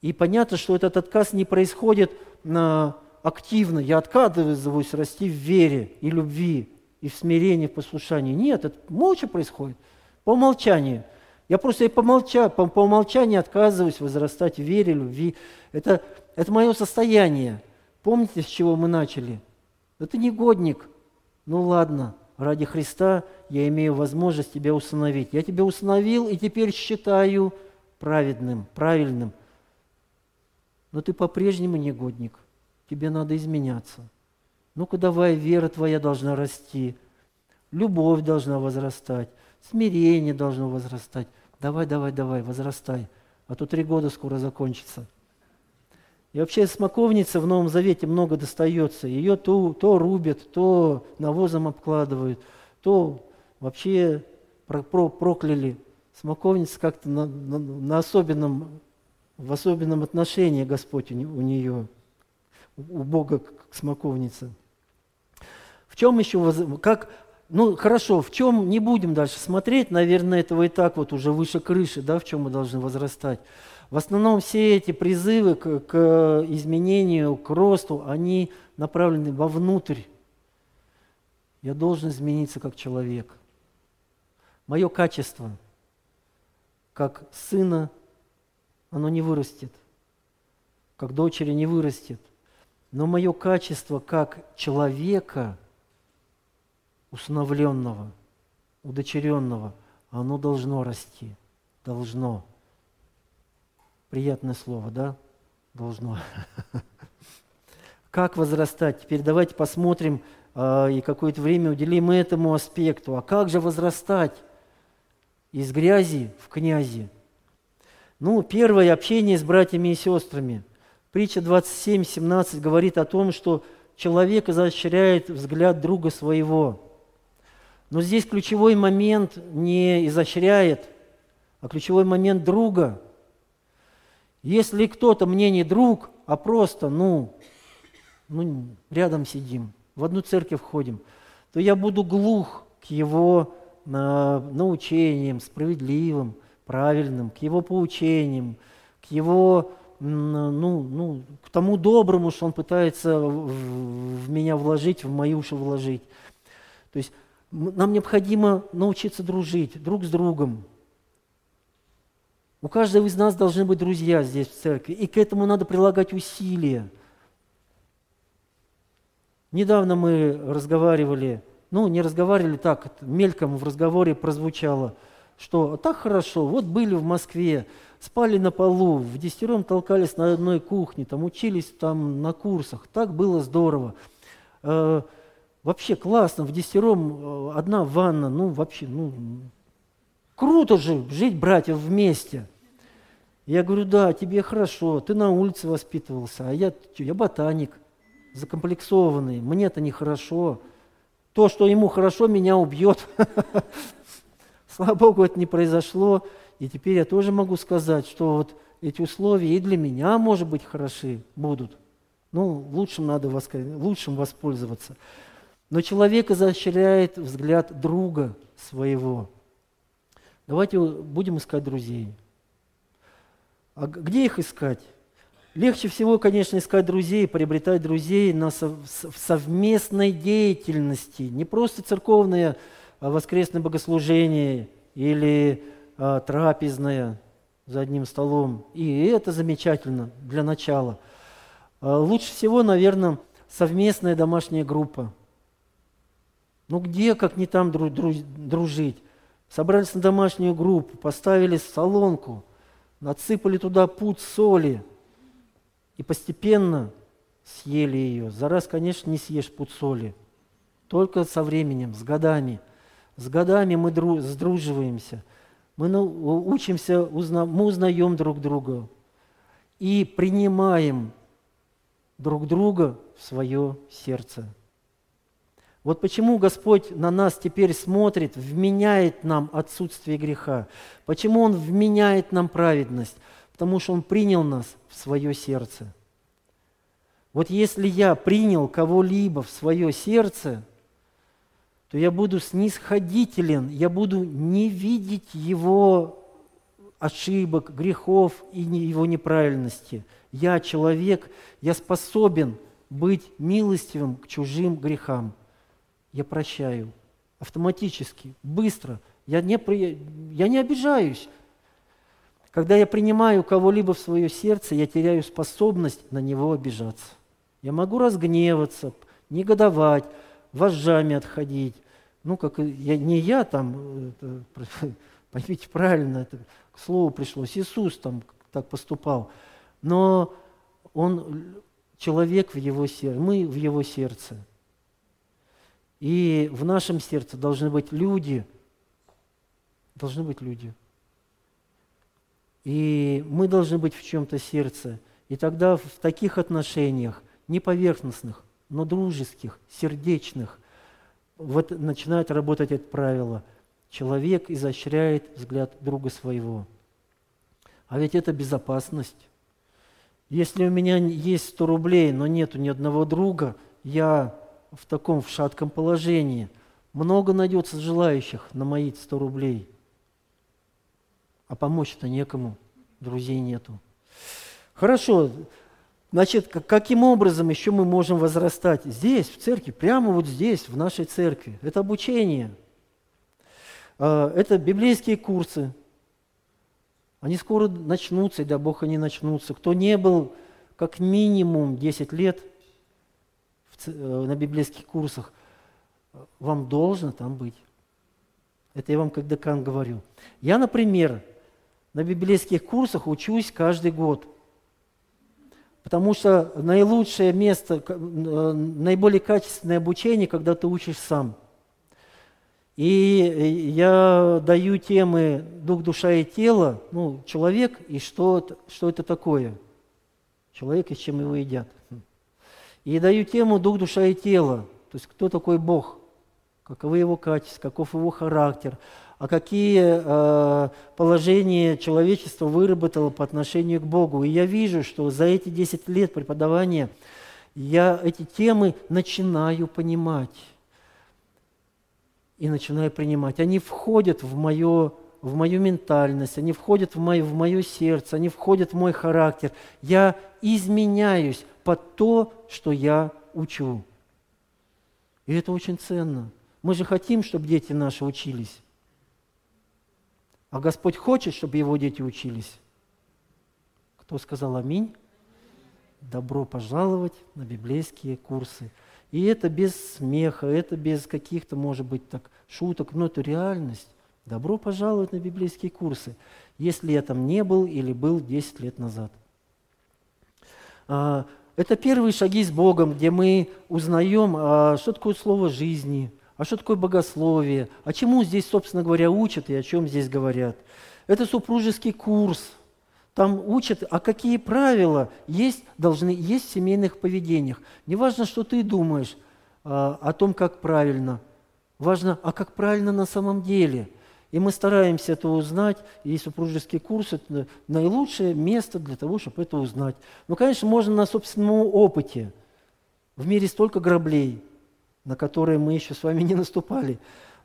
Speaker 1: И понятно, что этот отказ не происходит на активно. Я отказываюсь расти в вере и любви, и в смирении, в послушании. Нет, это молча происходит, по умолчанию. Я просто и по, молча, по, по умолчанию отказываюсь возрастать в вере, любви. Это, это мое состояние. Помните, с чего мы начали? Это негодник. Ну ладно, ради Христа я имею возможность тебя установить. Я тебя установил и теперь считаю праведным, правильным. Но ты по-прежнему негодник. Тебе надо изменяться. Ну-ка давай, вера твоя должна расти. Любовь должна возрастать. Смирение должно возрастать. Давай, давай, давай, возрастай. А то три года скоро закончится. И вообще смоковница в Новом Завете много достается. Ее то, то рубят, то навозом обкладывают, то вообще про, про, прокляли. Смоковница как-то на, на, на особенном, в особенном отношении Господь у, у нее, у Бога к смоковнице. В чем еще, как, ну хорошо, в чем не будем дальше смотреть, наверное, этого и так вот уже выше крыши, да, в чем мы должны возрастать. В основном все эти призывы к, к изменению, к росту, они направлены вовнутрь. Я должен измениться как человек. Мое качество как сына, оно не вырастет, как дочери не вырастет. Но мое качество как человека, усыновленного, удочеренного, оно должно расти, должно. Приятное слово, да? Должно. Как возрастать? Теперь давайте посмотрим э, и какое-то время уделим этому аспекту. А как же возрастать из грязи в князи? Ну, первое общение с братьями и сестрами. Притча 27.17 говорит о том, что человек изощряет взгляд друга своего. Но здесь ключевой момент не изощряет, а ключевой момент друга – если кто-то мне не друг, а просто, ну, ну, рядом сидим, в одну церковь ходим, то я буду глух к его э, научениям, справедливым, правильным, к его поучениям, к его, ну, ну, к тому доброму, что он пытается в, в меня вложить, в мои уши вложить. То есть нам необходимо научиться дружить друг с другом, у каждого из нас должны быть друзья здесь, в церкви, и к этому надо прилагать усилия. Недавно мы разговаривали, ну, не разговаривали так, мельком в разговоре прозвучало, что так хорошо, вот были в Москве, спали на полу, в десятером толкались на одной кухне, там учились там на курсах, так было здорово. Э, вообще классно, в десятером э, одна ванна, ну вообще, ну круто же жить, братья, вместе. Я говорю, да, тебе хорошо, ты на улице воспитывался, а я, я ботаник, закомплексованный, мне это нехорошо. То, что ему хорошо, меня убьет. Слава Богу, это не произошло. И теперь я тоже могу сказать, что вот эти условия и для меня, может быть, хороши будут. Ну, лучшим надо лучшим воспользоваться. Но человек изощряет взгляд друга своего. Давайте будем искать друзей. А где их искать? Легче всего, конечно, искать друзей, приобретать друзей на совместной деятельности. Не просто церковное а воскресное богослужение или а, трапезное за одним столом. И это замечательно для начала. А, лучше всего, наверное, совместная домашняя группа. Ну где, как не там дружить? Собрались на домашнюю группу, поставили солонку, насыпали туда пуд соли и постепенно съели ее. За раз, конечно, не съешь пуд соли, только со временем, с годами. С годами мы дру, сдруживаемся – мы учимся, мы узнаем друг друга и принимаем друг друга в свое сердце. Вот почему Господь на нас теперь смотрит, вменяет нам отсутствие греха. Почему Он вменяет нам праведность? Потому что Он принял нас в свое сердце. Вот если я принял кого-либо в свое сердце – то я буду снисходителен, я буду не видеть его ошибок, грехов и его неправильности. Я человек, я способен быть милостивым к чужим грехам. Я прощаю автоматически, быстро. Я не, я не обижаюсь. Когда я принимаю кого-либо в свое сердце, я теряю способность на него обижаться. Я могу разгневаться, негодовать, вожжами отходить. Ну, как я, не я там, это, поймите правильно, это к слову пришлось, Иисус там так поступал, но он человек в его сердце, мы в его сердце. И в нашем сердце должны быть люди, должны быть люди. И мы должны быть в чем-то сердце. И тогда в таких отношениях, не поверхностных, но дружеских, сердечных, вот начинает работать это правило. Человек изощряет взгляд друга своего. А ведь это безопасность. Если у меня есть 100 рублей, но нету ни одного друга, я в таком в шатком положении. Много найдется желающих на мои 100 рублей. А помочь-то некому, друзей нету. Хорошо, Значит, каким образом еще мы можем возрастать? Здесь, в церкви, прямо вот здесь, в нашей церкви. Это обучение. А, это библейские курсы. Они скоро начнутся, и да Бог они начнутся. Кто не был как минимум 10 лет на библейских курсах, вам должно там быть. Это я вам как декан говорю. Я, например, на библейских курсах учусь каждый год – Потому что наилучшее место, э, наиболее качественное обучение, когда ты учишь сам. И я даю темы дух, душа и тело, ну, человек и что, что это такое. Человек и с чем его едят. И даю тему дух, душа и тело. То есть кто такой Бог, каковы его качества, каков его характер, а какие э, положения человечество выработало по отношению к Богу. И я вижу, что за эти 10 лет преподавания я эти темы начинаю понимать и начинаю принимать. Они входят в, мое, в мою ментальность, они входят в мое, в мое сердце, они входят в мой характер. Я изменяюсь под то, что я учу. И это очень ценно. Мы же хотим, чтобы дети наши учились. А Господь хочет, чтобы его дети учились. Кто сказал аминь? Добро пожаловать на библейские курсы. И это без смеха, это без каких-то, может быть, так, шуток, но это реальность. Добро пожаловать на библейские курсы, если я там не был или был 10 лет назад. Это первые шаги с Богом, где мы узнаем, а, что такое слово жизни, а что такое богословие, а чему здесь, собственно говоря, учат и о чем здесь говорят. Это супружеский курс. Там учат, а какие правила есть, должны есть в семейных поведениях. Не важно, что ты думаешь а, о том, как правильно. Важно, а как правильно на самом деле – и мы стараемся это узнать, и супружеский курс – это наилучшее место для того, чтобы это узнать. Ну, конечно, можно на собственном опыте. В мире столько граблей, на которые мы еще с вами не наступали.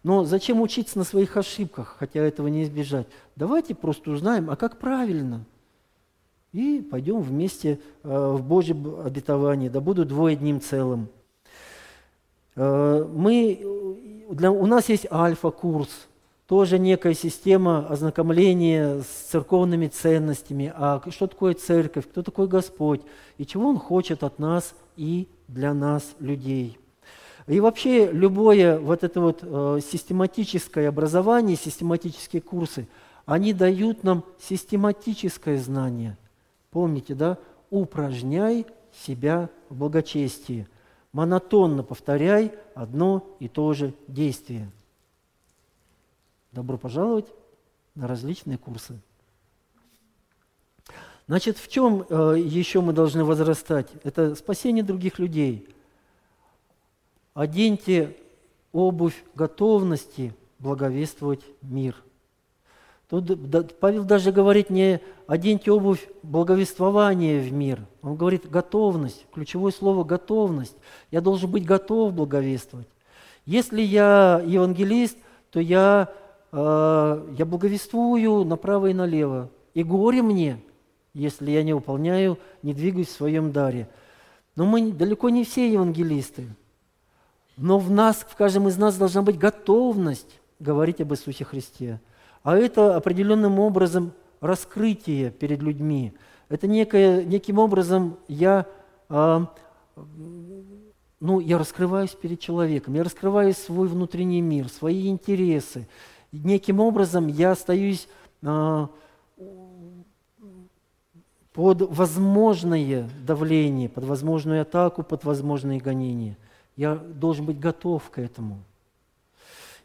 Speaker 1: Но зачем учиться на своих ошибках, хотя этого не избежать? Давайте просто узнаем, а как правильно. И пойдем вместе э, в Божье обетование, да будут двое одним целым. Э, мы, для, у нас есть альфа-курс – тоже некая система ознакомления с церковными ценностями, а что такое церковь, кто такой Господь, и чего Он хочет от нас и для нас, людей. И вообще любое вот это вот э, систематическое образование, систематические курсы, они дают нам систематическое знание. Помните, да? Упражняй себя в благочестии. Монотонно повторяй одно и то же действие – Добро пожаловать на различные курсы. Значит, в чем э, еще мы должны возрастать? Это спасение других людей. Оденьте обувь готовности благовествовать мир. Тут да, Павел даже говорит не оденьте обувь благовествования в мир. Он говорит готовность, ключевое слово готовность. Я должен быть готов благовествовать. Если я евангелист, то я я благовествую направо и налево. И горе мне, если я не выполняю, не двигаюсь в своем даре. Но мы далеко не все евангелисты. Но в нас, в каждом из нас должна быть готовность говорить об Иисусе Христе. А это определенным образом раскрытие перед людьми. Это некое, неким образом я, а, ну, я раскрываюсь перед человеком, я раскрываю свой внутренний мир, свои интересы, неким образом я остаюсь а, под возможное давление, под возможную атаку, под возможные гонения. Я должен быть готов к этому.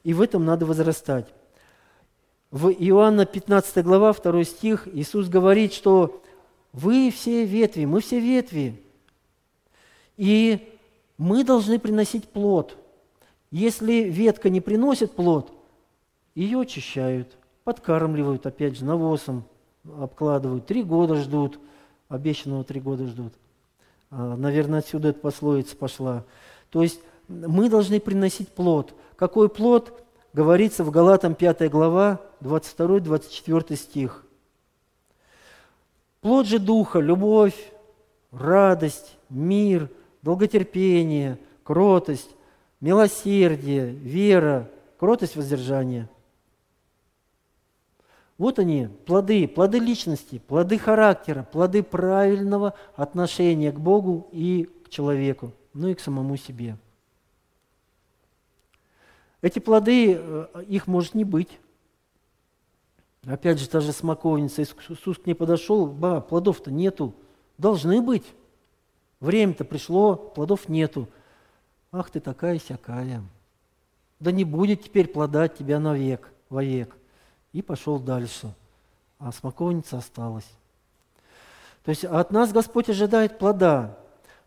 Speaker 1: И в этом надо возрастать. В Иоанна 15 глава, 2 стих, Иисус говорит, что вы все ветви, мы все ветви, и мы должны приносить плод. Если ветка не приносит плод, ее очищают, подкармливают, опять же, навозом обкладывают. Три года ждут, обещанного три года ждут. А, наверное, отсюда эта пословица пошла. То есть мы должны приносить плод. Какой плод? Говорится в Галатам 5 глава, 22-24 стих. Плод же Духа – любовь, радость, мир, долготерпение, кротость, милосердие, вера, кротость, воздержание – вот они, плоды, плоды личности, плоды характера, плоды правильного отношения к Богу и к человеку, ну и к самому себе. Эти плоды, э, их может не быть. Опять же, та же смоковница, Иисус к ней подошел, ба, плодов-то нету. Должны быть. Время-то пришло, плодов нету. Ах ты такая сякая. Да не будет теперь плода тебя навек, вовек и пошел дальше. А смоковница осталась. То есть от нас Господь ожидает плода.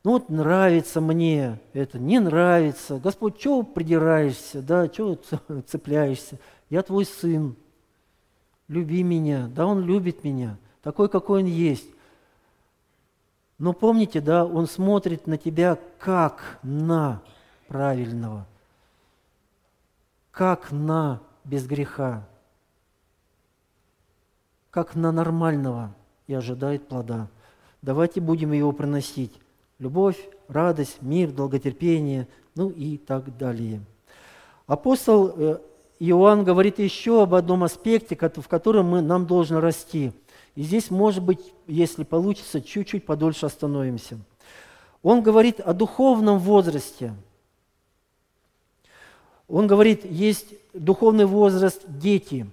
Speaker 1: Ну вот нравится мне это, не нравится. Господь, чего придираешься, да, чего цепляешься? Я твой сын, люби меня. Да, он любит меня, такой, какой он есть. Но помните, да, он смотрит на тебя как на правильного, как на без греха как на нормального и ожидает плода. Давайте будем его приносить. Любовь, радость, мир, долготерпение, ну и так далее. Апостол э, Иоанн говорит еще об одном аспекте, в котором мы, нам должно расти. И здесь, может быть, если получится, чуть-чуть подольше – он говорит о духовном возрасте. Он говорит, есть духовный возраст дети,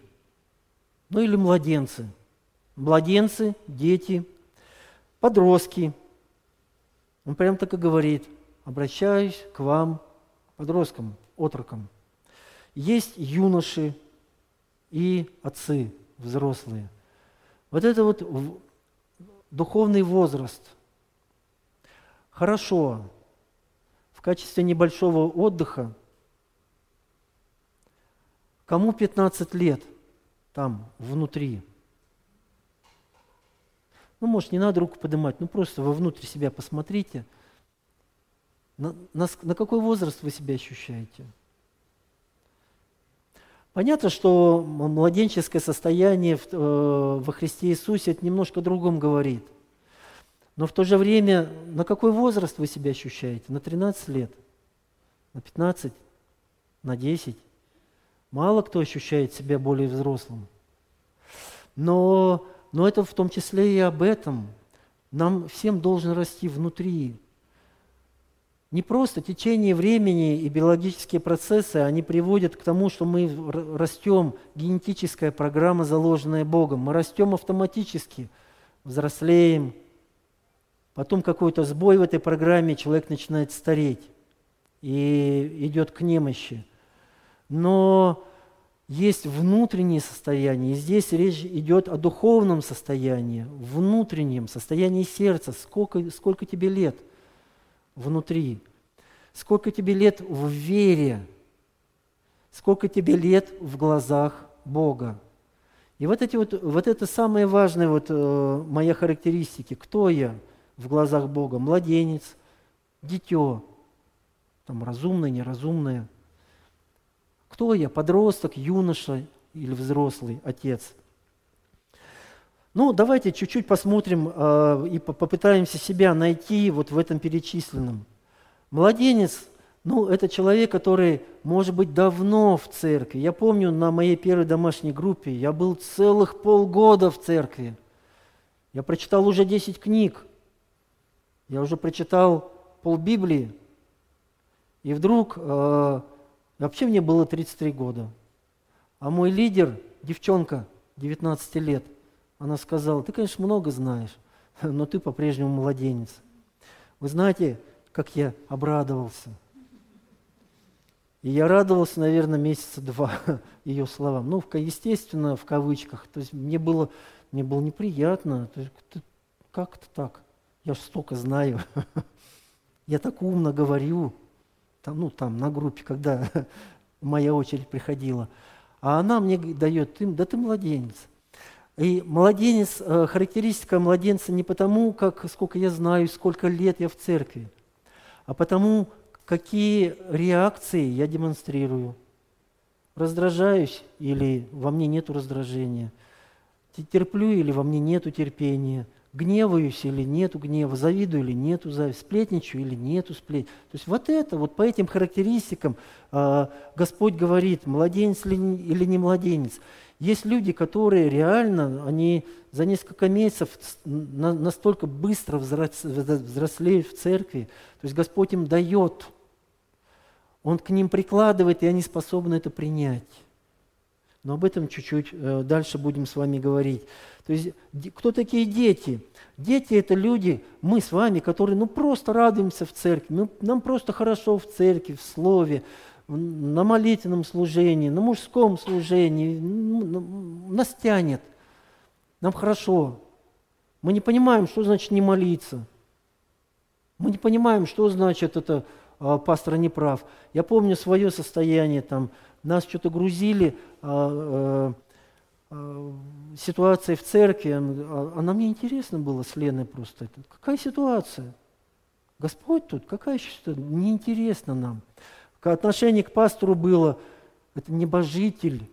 Speaker 1: ну или младенцы. Младенцы, дети, подростки. Он прям так и говорит, обращаюсь к вам, подросткам, отрокам. Есть юноши и отцы, взрослые. Вот это вот духовный возраст. Хорошо, в качестве небольшого отдыха, кому 15 лет там, внутри? Ну, может, не надо руку поднимать, ну просто вовнутрь себя посмотрите. На, на, на какой возраст вы себя ощущаете? Понятно, что младенческое состояние в, э, во Христе Иисусе это немножко другом говорит. Но в то же время, на какой возраст вы себя ощущаете? На 13 лет? На 15? На 10? Мало кто ощущает себя более взрослым. Но, но это в том числе и об этом. Нам всем должен расти внутри не просто течение времени и биологические процессы, они приводят к тому, что мы растем, генетическая программа, заложенная Богом. Мы растем автоматически, взрослеем. Потом какой-то сбой в этой программе, человек начинает стареть и идет к немощи. Но есть внутреннее состояние, и здесь речь идет о духовном состоянии, внутреннем состоянии сердца. Сколько, сколько тебе лет – внутри. Сколько тебе лет в вере, сколько тебе лет в глазах Бога. И вот, эти вот, вот это самые важные вот, э, мои характеристики. Кто я в глазах Бога? Младенец, дитё, там разумное, неразумное. Кто я? Подросток, юноша или взрослый отец – ну, давайте чуть-чуть посмотрим э, и попытаемся себя найти вот в этом перечисленном. Младенец, ну, это человек, который, может быть, давно в церкви. Я помню, на моей первой домашней группе я был целых полгода в церкви. Я прочитал уже 10 книг. Я уже прочитал пол Библии. И вдруг, э, вообще мне было 33 года. А мой лидер, девчонка, 19 лет – она сказала, ты, конечно, много знаешь, но ты по-прежнему младенец. Вы знаете, как я обрадовался? И я радовался, наверное, месяца два ее словам. Ну, естественно, в кавычках. То есть мне было, мне было неприятно. То есть, как это так? Я же столько знаю. Я так умно говорю. Там, ну, там, на группе, когда моя очередь приходила. А она мне дает, да ты младенец. И младенец, э, характеристика младенца не потому, как, сколько я знаю, сколько лет я в церкви, а потому, какие реакции я демонстрирую. Раздражаюсь или во мне нет раздражения, терплю или во мне нет терпения, гневаюсь или нету гнева, завидую или нету зависти, сплетничаю или нету сплетни. То есть вот это, вот по этим характеристикам э, Господь говорит, младенец или не младенец. Есть люди, которые реально, они за несколько месяцев настолько быстро взрослеют в церкви. То есть Господь им дает. Он к ним прикладывает, и они способны это принять. Но об этом чуть-чуть э, дальше будем с вами говорить. То есть кто такие дети? Дети – это люди, мы с вами, которые ну, просто радуемся в церкви, мы, нам просто хорошо в церкви, в слове, на молитвенном служении, на мужском служении, нас тянет. Нам хорошо. Мы не понимаем, что значит не молиться. Мы не понимаем, что значит это а, пастор не прав. Я помню свое состояние, там, нас что-то грузили, а, а, а, ситуация в церкви, а, она мне интересно было с Леной просто. Какая ситуация? Господь тут, какая еще? Неинтересно нам отношение к пастору было, это небожитель.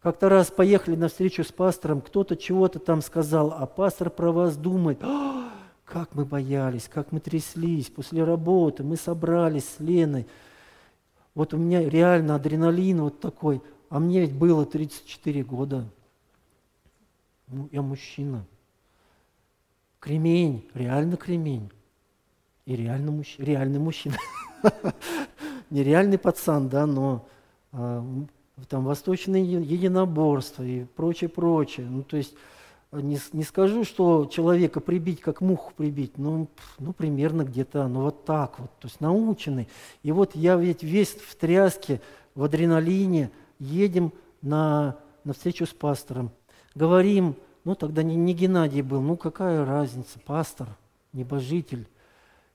Speaker 1: Как-то раз поехали на встречу с пастором, кто-то чего-то там сказал, а пастор про вас думает, «А, как мы боялись, как мы тряслись после работы, мы собрались с Леной. Вот у меня реально адреналин вот такой, а мне ведь было 34 года. Ну, я мужчина. Кремень, реально кремень. И реально мужч... реальный мужчина. нереальный пацан, да, но а, там восточное единоборство и прочее, прочее. Ну, то есть не, не скажу, что человека прибить, как муху прибить, но ну, примерно где-то, ну, вот так вот, то есть наученный. И вот я ведь весь в тряске, в адреналине, едем на, на встречу с пастором. Говорим, ну, тогда не, не Геннадий был, ну, какая разница, пастор, небожитель.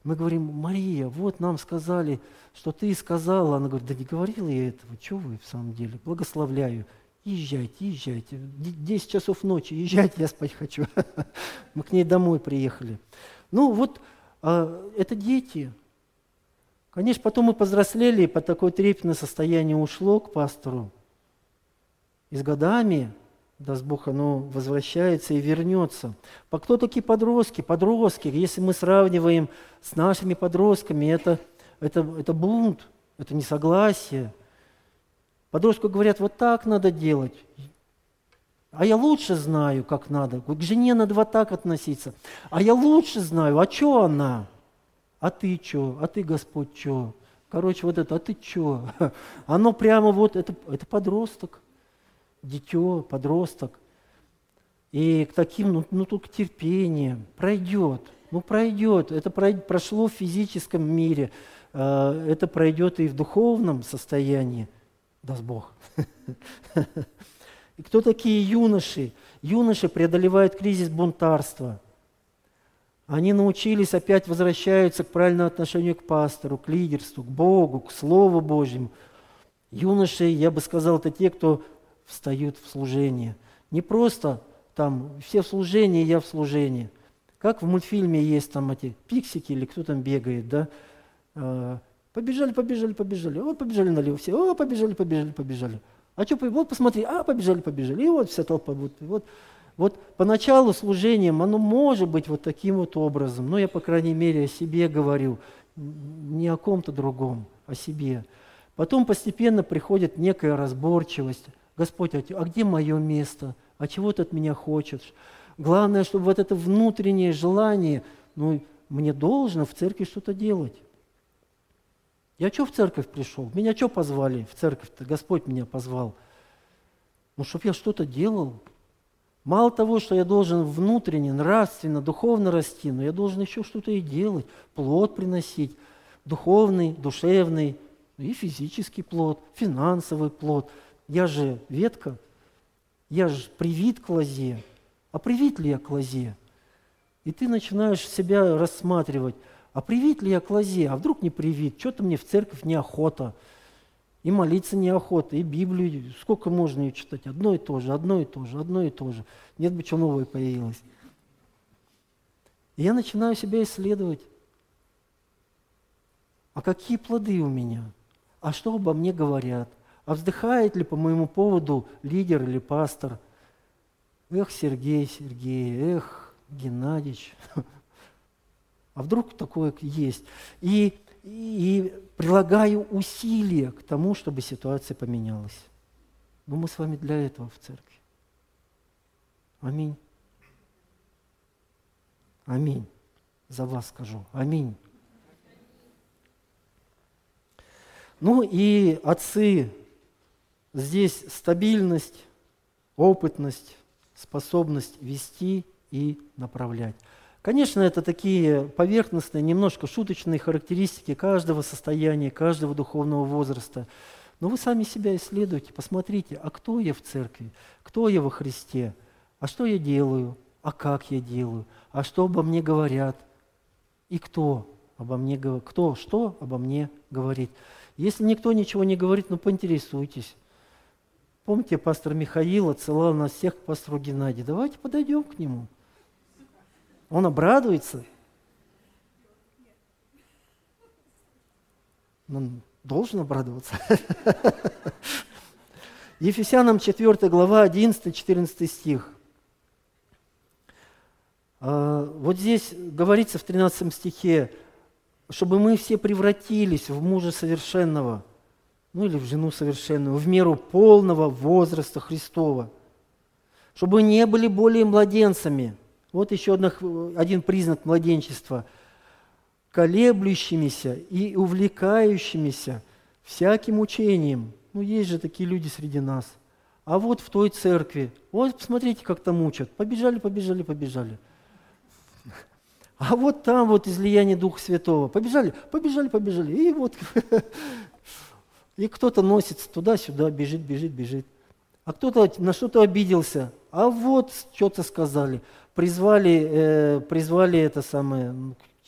Speaker 1: Мы говорим, Мария, вот нам сказали, что ты сказала. Она говорит, да не говорила я этого, что вы в самом деле, благословляю. Езжайте, езжайте. Десять часов ночи, езжайте, я спать хочу. Мы к ней домой приехали. Ну вот, а, это дети. Конечно, потом мы повзрослели, и по такое трепетное состояние ушло к пастору. И с годами, даст Бог, оно возвращается и вернется. По кто такие подростки? Подростки, если мы сравниваем с нашими подростками, это, это, это бунт, это несогласие – Подростку говорят, вот так надо делать. А я лучше знаю, как надо. К жене надо вот так относиться. А я лучше знаю, а что она? А ты что? А ты, Господь, что? Короче, вот это, а ты что? Оно прямо вот, это, это подросток, дитё, подросток. И к таким, ну, ну только терпение, пройдет, ну пройдет. Это прошло в физическом мире, э, это пройдет и в духовном состоянии даст Бог. И кто такие юноши? Юноши преодолевают кризис бунтарства. Они научились, опять возвращаются к правильному отношению к пастору, к лидерству, к Богу, к Слову Божьему. Юноши, я бы сказал, это те, кто встают в служение. Не просто там все в служении, я в служении. Как в мультфильме есть там эти пиксики или кто там бегает, да? Побежали, побежали, побежали. О, побежали налево все. О, побежали, побежали, побежали. А что, вот посмотри, а, побежали, побежали. И вот вся толпа. Вот, вот, вот поначалу служением оно может быть вот таким вот образом. Но я, по крайней мере, о себе говорю. Не о ком-то другом, о себе. Потом постепенно приходит некая разборчивость. Господь, а, а где мое место? А чего ты от меня хочешь? Главное, чтобы вот это внутреннее желание, ну, мне должно в церкви что-то делать. Я что в церковь пришел? Меня что позвали в церковь-то? Господь меня позвал. Ну, чтобы я что-то делал. Мало того, что я должен внутренне, нравственно, духовно расти, но я должен еще что-то и делать, плод приносить, духовный, душевный, и физический плод, финансовый плод. Я же ветка, я же привит к лозе. А привит ли я к лозе? И ты начинаешь себя рассматривать – а привит ли я к лозе? А вдруг не привит? Что-то мне в церковь неохота. И молиться неохота, и Библию. Сколько можно ее читать? Одно и то же, одно и то же, одно и то же. Нет бы что новое появилось. И я начинаю себя исследовать. А какие плоды у меня? А что обо мне говорят? А вздыхает ли по моему поводу лидер или пастор? Эх, Сергей, Сергей, эх, Геннадьевич, а вдруг такое есть? И, и, прилагаю усилия к тому, чтобы ситуация поменялась. Но мы с вами для этого в церкви. Аминь. Аминь. За вас скажу. Аминь. Ну и отцы, здесь стабильность, опытность, способность вести и направлять. Конечно, это такие поверхностные, немножко шуточные характеристики каждого состояния, каждого духовного возраста. Но вы сами себя исследуйте, посмотрите, а кто я в церкви, кто я во Христе, а что я делаю, а как я делаю, а что обо мне говорят, и кто обо мне говорит, кто что обо мне говорит. Если никто ничего не говорит, ну поинтересуйтесь. Помните, пастор Михаил отсылал нас всех к пастору Геннадию. Давайте подойдем к нему. Он обрадуется. Он должен обрадоваться. Ефесянам 4 глава 11-14 стих. А, вот здесь говорится в 13 стихе, чтобы мы все превратились в мужа совершенного, ну или в жену совершенную, в меру полного возраста Христова, чтобы не были более младенцами – вот еще один признак младенчества. Колеблющимися и увлекающимися всяким учением. Ну, есть же такие люди среди нас. А вот в той церкви, вот посмотрите, как там учат. Побежали, побежали, побежали. А вот там вот излияние Духа Святого. Побежали, побежали, побежали. И вот и кто-то носится туда-сюда, бежит, бежит, бежит. А кто-то на что-то обиделся. А вот что-то сказали. Призвали, э, призвали это самое,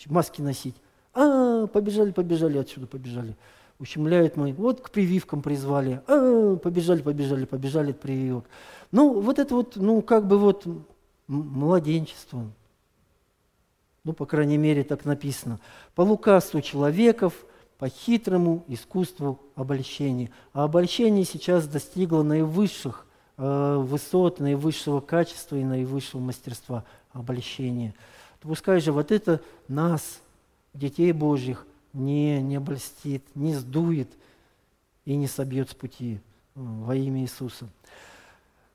Speaker 1: маски носить. А, побежали, побежали отсюда, побежали. Ущемляют мы. Вот к прививкам призвали. А, побежали, побежали, побежали от прививок. Ну, вот это вот, ну, как бы вот младенчество. Ну, по крайней мере, так написано. По лукавству человеков – по хитрому искусству обольщения. А обольщение сейчас достигло наивысших высот, наивысшего качества и наивысшего мастерства обольщения. Пускай же вот это нас, детей Божьих, не, не обольстит, не сдует и не собьет с пути э, во имя Иисуса.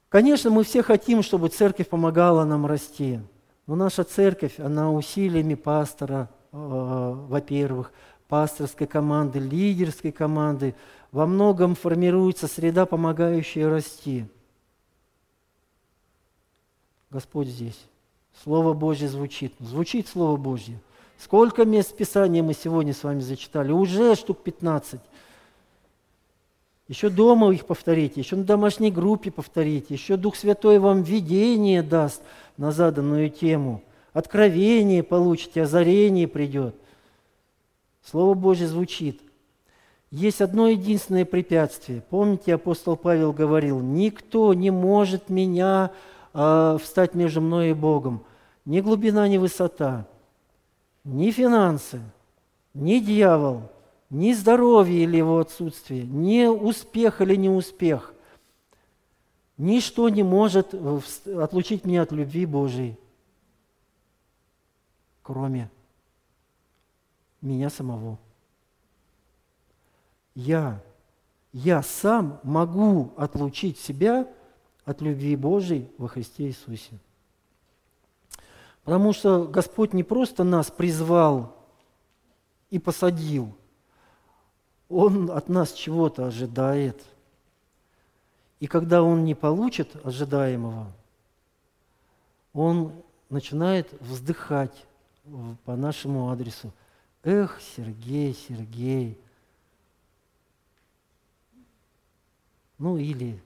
Speaker 1: Конечно, мы все хотим, чтобы церковь помогала нам расти. Но наша церковь, она усилиями пастора, э, во-первых, пасторской команды, лидерской команды, во многом формируется среда, помогающая расти. Господь здесь. Слово Божье звучит. Звучит Слово Божье. Сколько мест Писания мы сегодня с вами зачитали? Уже штук 15. Еще дома их повторите, еще на домашней группе повторите, еще Дух Святой вам видение даст на заданную тему. Откровение получите, озарение придет – Слово Божье звучит. Есть одно единственное препятствие. Помните, апостол Павел говорил, никто не может меня э, встать между мной и Богом. Ни глубина, ни высота, ни финансы, ни дьявол, ни здоровье или его отсутствие, ни успех или неуспех. Ничто не может отлучить меня от любви Божией, кроме меня самого. Я, я сам могу отлучить себя от любви Божией во Христе Иисусе. Потому что Господь не просто нас призвал и посадил, Он от нас чего-то ожидает. И когда Он не получит ожидаемого, Он начинает вздыхать по нашему адресу. Эх, Сергей, Сергей. Ну или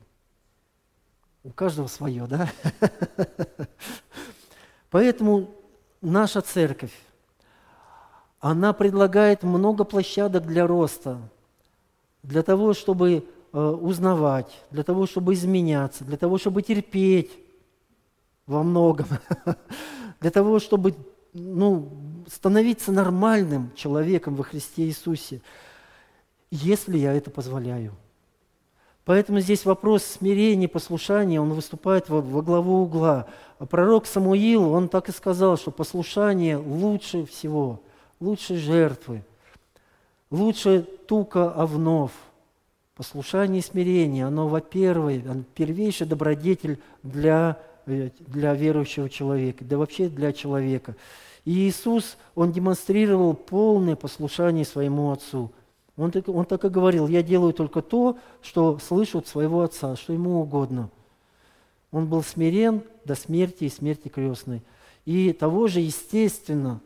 Speaker 1: у каждого свое, да? Поэтому наша церковь, она предлагает много площадок для роста, для того, чтобы э, узнавать, для того, чтобы изменяться, для того, чтобы терпеть во многом, для того, чтобы ну, становиться нормальным человеком во Христе Иисусе, если я это позволяю. Поэтому здесь вопрос смирения, послушания, он выступает во, во главу угла. А пророк Самуил, он так и сказал, что послушание лучше всего, лучше жертвы, лучше тука овнов. Послушание и смирение, оно, во-первых, первейший добродетель для, э, для верующего человека, да вообще для человека – и Иисус, Он демонстрировал полное послушание своему Отцу. Он так, он так и говорил, я делаю только то, что слышу от своего Отца, что Ему угодно. Он был смирен до смерти и смерти крестной. И того же, естественно,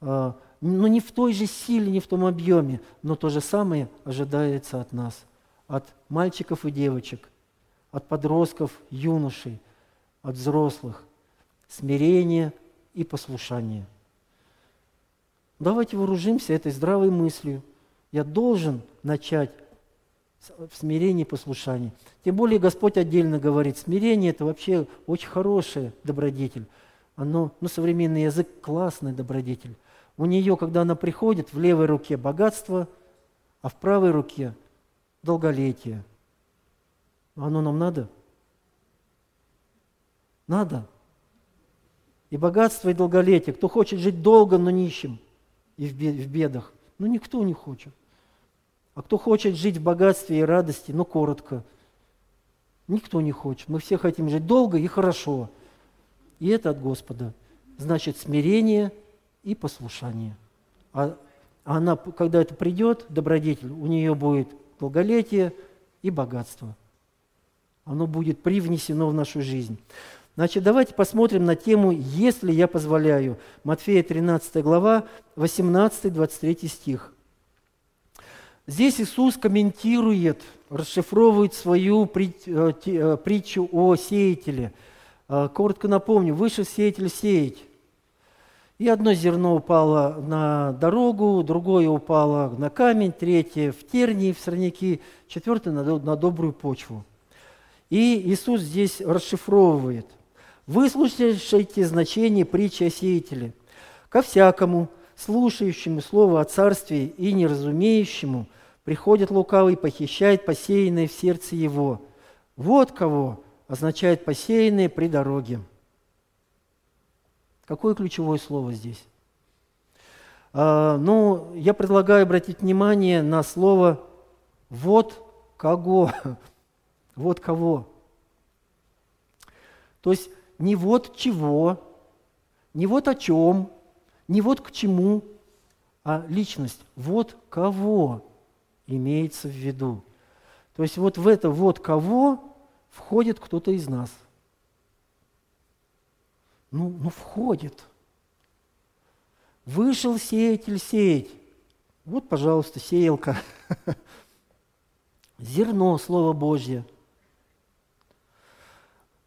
Speaker 1: а, но не в той же силе, не в том объеме, но то же самое ожидается от нас, от мальчиков и девочек, от подростков, юношей, от взрослых. Смирение – и послушание. Давайте вооружимся этой здравой мыслью. Я должен начать в смирении и послушании. Тем более Господь отдельно говорит, смирение – это вообще очень хороший добродетель. Оно, ну, современный язык – классный добродетель. У нее, когда она приходит, в левой руке богатство, а в правой руке – долголетие. Оно нам надо? Надо и богатство, и долголетие. Кто хочет жить долго, но нищим и в бедах? Ну, никто не хочет. А кто хочет жить в богатстве и радости, но коротко? Никто не хочет. Мы все хотим жить долго и хорошо. И это от Господа. Значит, смирение и послушание. А она, когда это придет, добродетель, у нее будет долголетие и богатство. Оно будет привнесено в нашу жизнь. Значит, давайте посмотрим на тему «Если я позволяю». Матфея 13 глава, 18-23 стих. Здесь Иисус комментирует, расшифровывает свою э, э, притчу о сеятеле. Э, коротко напомню, вышел сеятель сеять. И одно зерно упало на дорогу, другое упало на камень, третье в тернии, в сорняки, четвертое на, на добрую почву. И Иисус здесь расшифровывает. Выслушайте значение притчи о сеятеле. Ко всякому, слушающему слово о царстве и неразумеющему, приходит лукавый похищает посеянное в сердце его. Вот кого означает посеянное при дороге. Какое ключевое слово здесь? А, ну, я предлагаю обратить внимание на слово «вот кого». вот кого. То есть не вот чего, не вот о чем, не вот к чему, а личность. Вот кого имеется в виду. То есть вот в это вот кого входит кто-то из нас – ну, ну входит. Вышел сеятель сеять. Вот, пожалуйста, сеялка. Зерно, Слово Божье.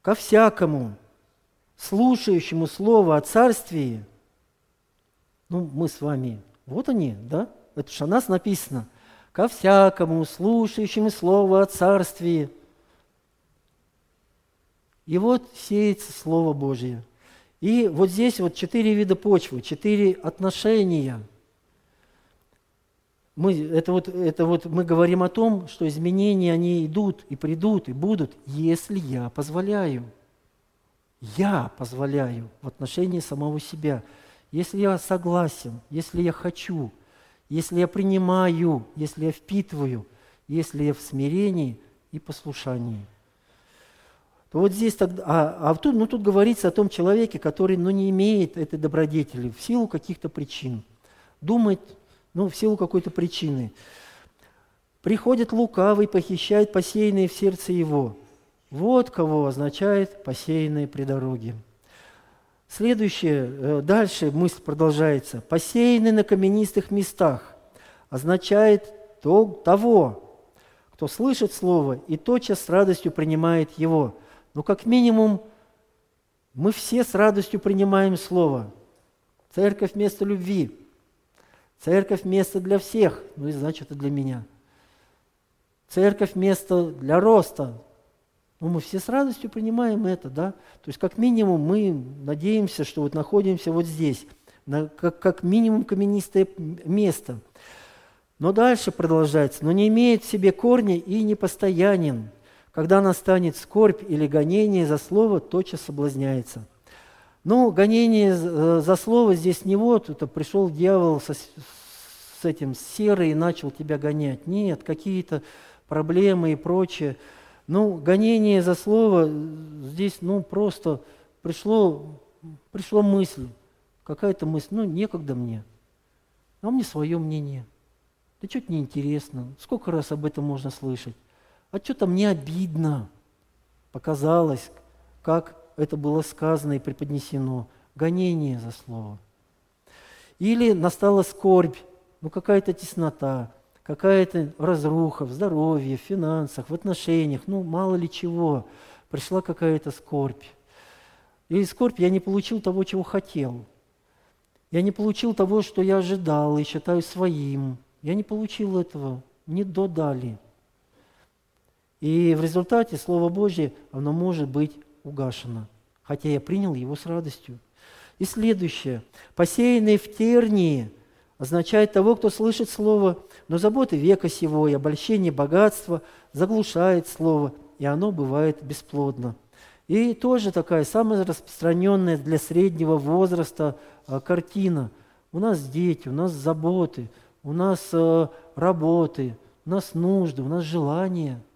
Speaker 1: Ко всякому, слушающему Слово о Царствии, ну, мы с вами, вот они, да? Это же о нас написано. Ко всякому, слушающему Слово о Царствии. И вот сеется Слово Божье – и вот здесь вот четыре вида почвы, четыре отношения. Мы, это, вот, это вот мы говорим о том, что изменения, они идут и придут, и будут, если я позволяю. Я позволяю в отношении самого себя. Если я согласен, если я хочу, если я принимаю, если я впитываю, если я в смирении и послушании – то вот здесь тогда, а, а тут, ну, тут говорится о том человеке, который ну, не имеет этой добродетели в силу каких-то причин. Думает, ну, в силу какой-то причины. Приходит лукавый, похищает посеянные в сердце его. Вот кого означает посеянные при дороге. Следующее, э, дальше мысль продолжается. Посеянный на каменистых местах означает то, того, кто слышит слово и тотчас с радостью принимает его – но как минимум мы все с радостью принимаем Слово. Церковь – место любви. Церковь – место для всех, ну и значит и для меня. Церковь – место для роста. Ну, мы все с радостью принимаем это, да? То есть, как минимум, мы надеемся, что вот находимся вот здесь, на, как, как минимум каменистое место. Но дальше продолжается. Но не имеет в себе корня и непостоянен, когда настанет скорбь или гонение за слово, тотчас соблазняется. Ну, гонение э, за слово здесь не вот, это пришел дьявол со, с этим серой и начал тебя гонять. Нет, какие-то проблемы и прочее. Ну, гонение за слово здесь, ну, просто пришло, пришло мысль, какая-то мысль, ну, некогда мне. А мне свое мнение. Да что-то неинтересно. Сколько раз об этом можно слышать? а что-то мне обидно. Показалось, как это было сказано и преподнесено. Гонение за слово. Или настала скорбь, ну какая-то теснота, какая-то разруха в здоровье, в финансах, в отношениях, ну мало ли чего. Пришла какая-то скорбь. И скорбь я не получил того, чего хотел. Я не получил того, что я ожидал и считаю своим. Я не получил этого, не додали. И в результате Слово Божье, оно может быть угашено, хотя я принял его с радостью. И следующее. Посеянный в тернии означает того, кто слышит Слово, но заботы века сего и обольщение богатства заглушает Слово, и оно бывает бесплодно. И тоже такая самая распространенная для среднего возраста а, картина. У нас дети, у нас заботы, у нас а, работы, у нас нужды, у нас желания –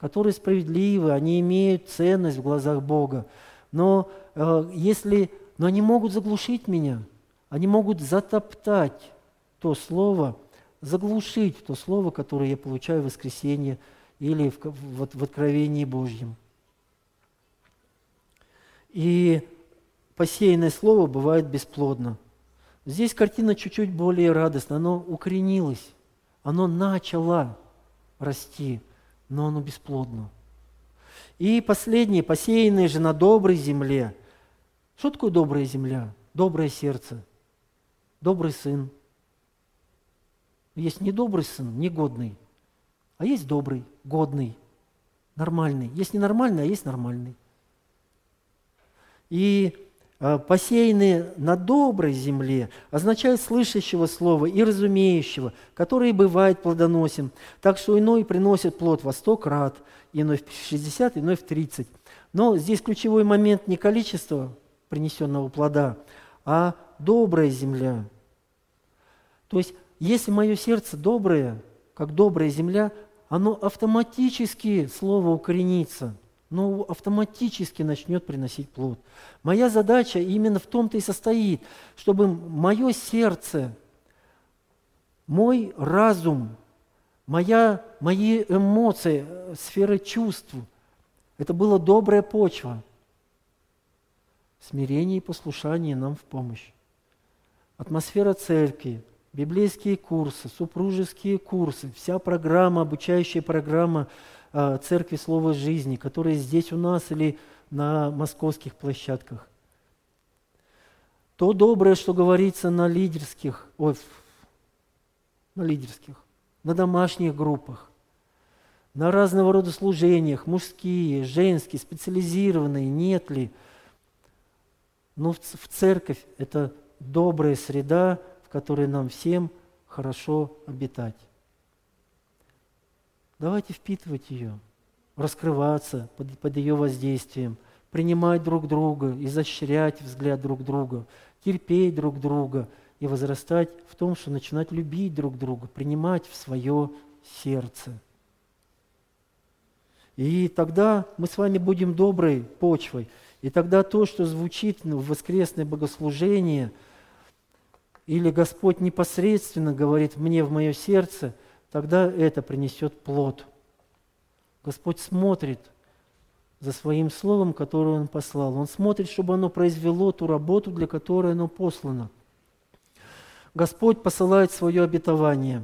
Speaker 1: которые справедливы, они имеют ценность в глазах Бога. Но э, если, но они могут заглушить меня, они могут затоптать то слово, заглушить то слово, которое я получаю в воскресенье или в, в, в Откровении Божьем. И посеянное слово бывает бесплодно. Здесь картина чуть-чуть более радостная, оно укоренилось, оно начало расти, но оно бесплодно. И последнее, посеянное же на доброй земле. Что такое добрая земля? Доброе сердце, добрый сын. Есть недобрый сын, негодный, а есть добрый, годный, нормальный. Есть ненормальный, а есть нормальный. И а, посеянные на доброй земле означает слышащего слова и разумеющего, который бывает плодоносен, так что иной приносит плод во сто крат, иной в 60, иной в 30. Но здесь ключевой момент не количество принесенного плода, а добрая земля. То есть, если мое сердце доброе, как добрая земля, оно автоматически, слово укоренится – но автоматически начнет приносить плод. Моя задача именно в том-то и состоит, чтобы мое сердце, мой разум, моя, мои эмоции, сфера чувств, это была добрая почва. Смирение и послушание нам в помощь. Атмосфера церкви, библейские курсы, супружеские курсы, вся программа, обучающая программа – а, церкви Слова Жизни, которые здесь у нас или на московских площадках. То доброе, что говорится на лидерских, ой, на лидерских, на домашних группах, на разного рода служениях, мужские, женские, специализированные, нет ли. Но в церковь – это добрая среда, в которой нам всем хорошо обитать. Давайте впитывать ее, раскрываться под, под ее воздействием, принимать друг друга, изощрять взгляд друг друга, терпеть друг друга и возрастать в том, что начинать любить друг друга, принимать в свое сердце. И тогда мы с вами будем доброй почвой. И тогда то, что звучит в воскресное богослужение, или Господь непосредственно говорит мне в мое сердце – тогда это принесет плод. Господь смотрит за своим словом, которое Он послал. Он смотрит, чтобы оно произвело ту работу, для которой оно послано. Господь посылает свое обетование.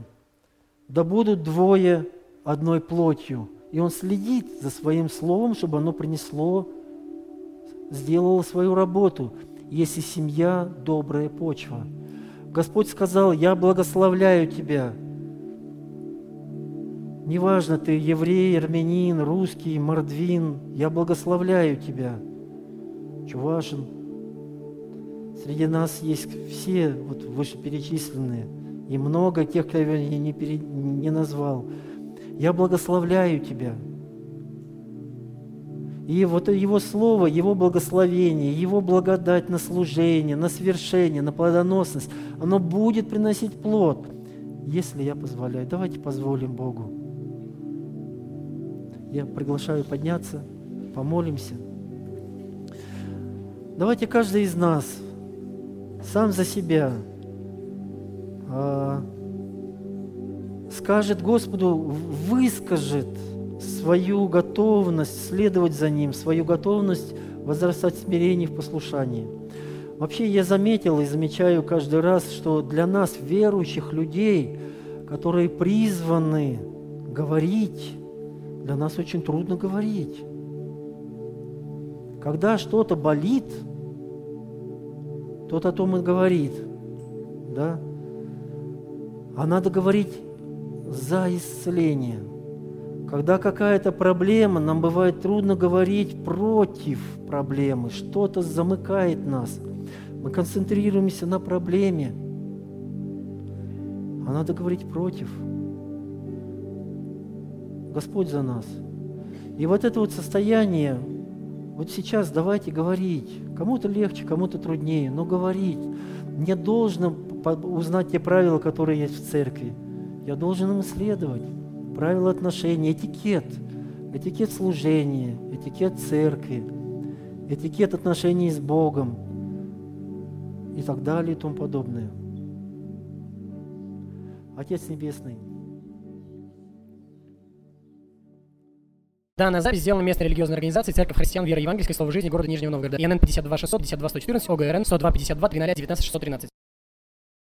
Speaker 1: Да будут двое одной плотью. И Он следит за своим словом, чтобы оно принесло, сделало свою работу, если семья – добрая почва. Господь сказал, я благословляю тебя – Неважно, ты еврей, армянин, русский, мордвин, я благословляю тебя, чувашин. Среди нас есть все вот вышеперечисленные, и много тех, кто я не, пере, не назвал. Я благословляю тебя. И вот Его Слово, Его благословение, Его благодать на служение, на свершение, на плодоносность, оно будет приносить плод, если я позволяю. Давайте позволим Богу. Я приглашаю подняться, помолимся. Давайте каждый из нас сам за себя э, скажет Господу, выскажет свою готовность следовать за Ним, свою готовность возрастать в смирении, в послушании. Вообще я заметил и замечаю каждый раз, что для нас, верующих людей, которые призваны говорить для нас очень трудно говорить. Когда что-то болит, тот о том и говорит. Да? А надо говорить за исцеление. Когда какая-то проблема, нам бывает трудно говорить против проблемы. Что-то замыкает нас. Мы концентрируемся на проблеме. А надо говорить против – Господь за нас. И вот это вот состояние, вот сейчас давайте говорить. Кому-то легче, кому-то труднее, но говорить. Мне должно узнать те правила, которые есть в церкви. Я должен им исследовать. Правила отношений, этикет. Этикет служения, этикет церкви, этикет отношений с Богом и так далее и тому подобное. Отец Небесный,
Speaker 2: Данная запись сделана местной религиозной организацией Церковь Христиан Веры Евангельской Слова Жизни города Нижнего Новгорода. ИНН 52 600 52 114 ОГРН 102 52 300 19 613.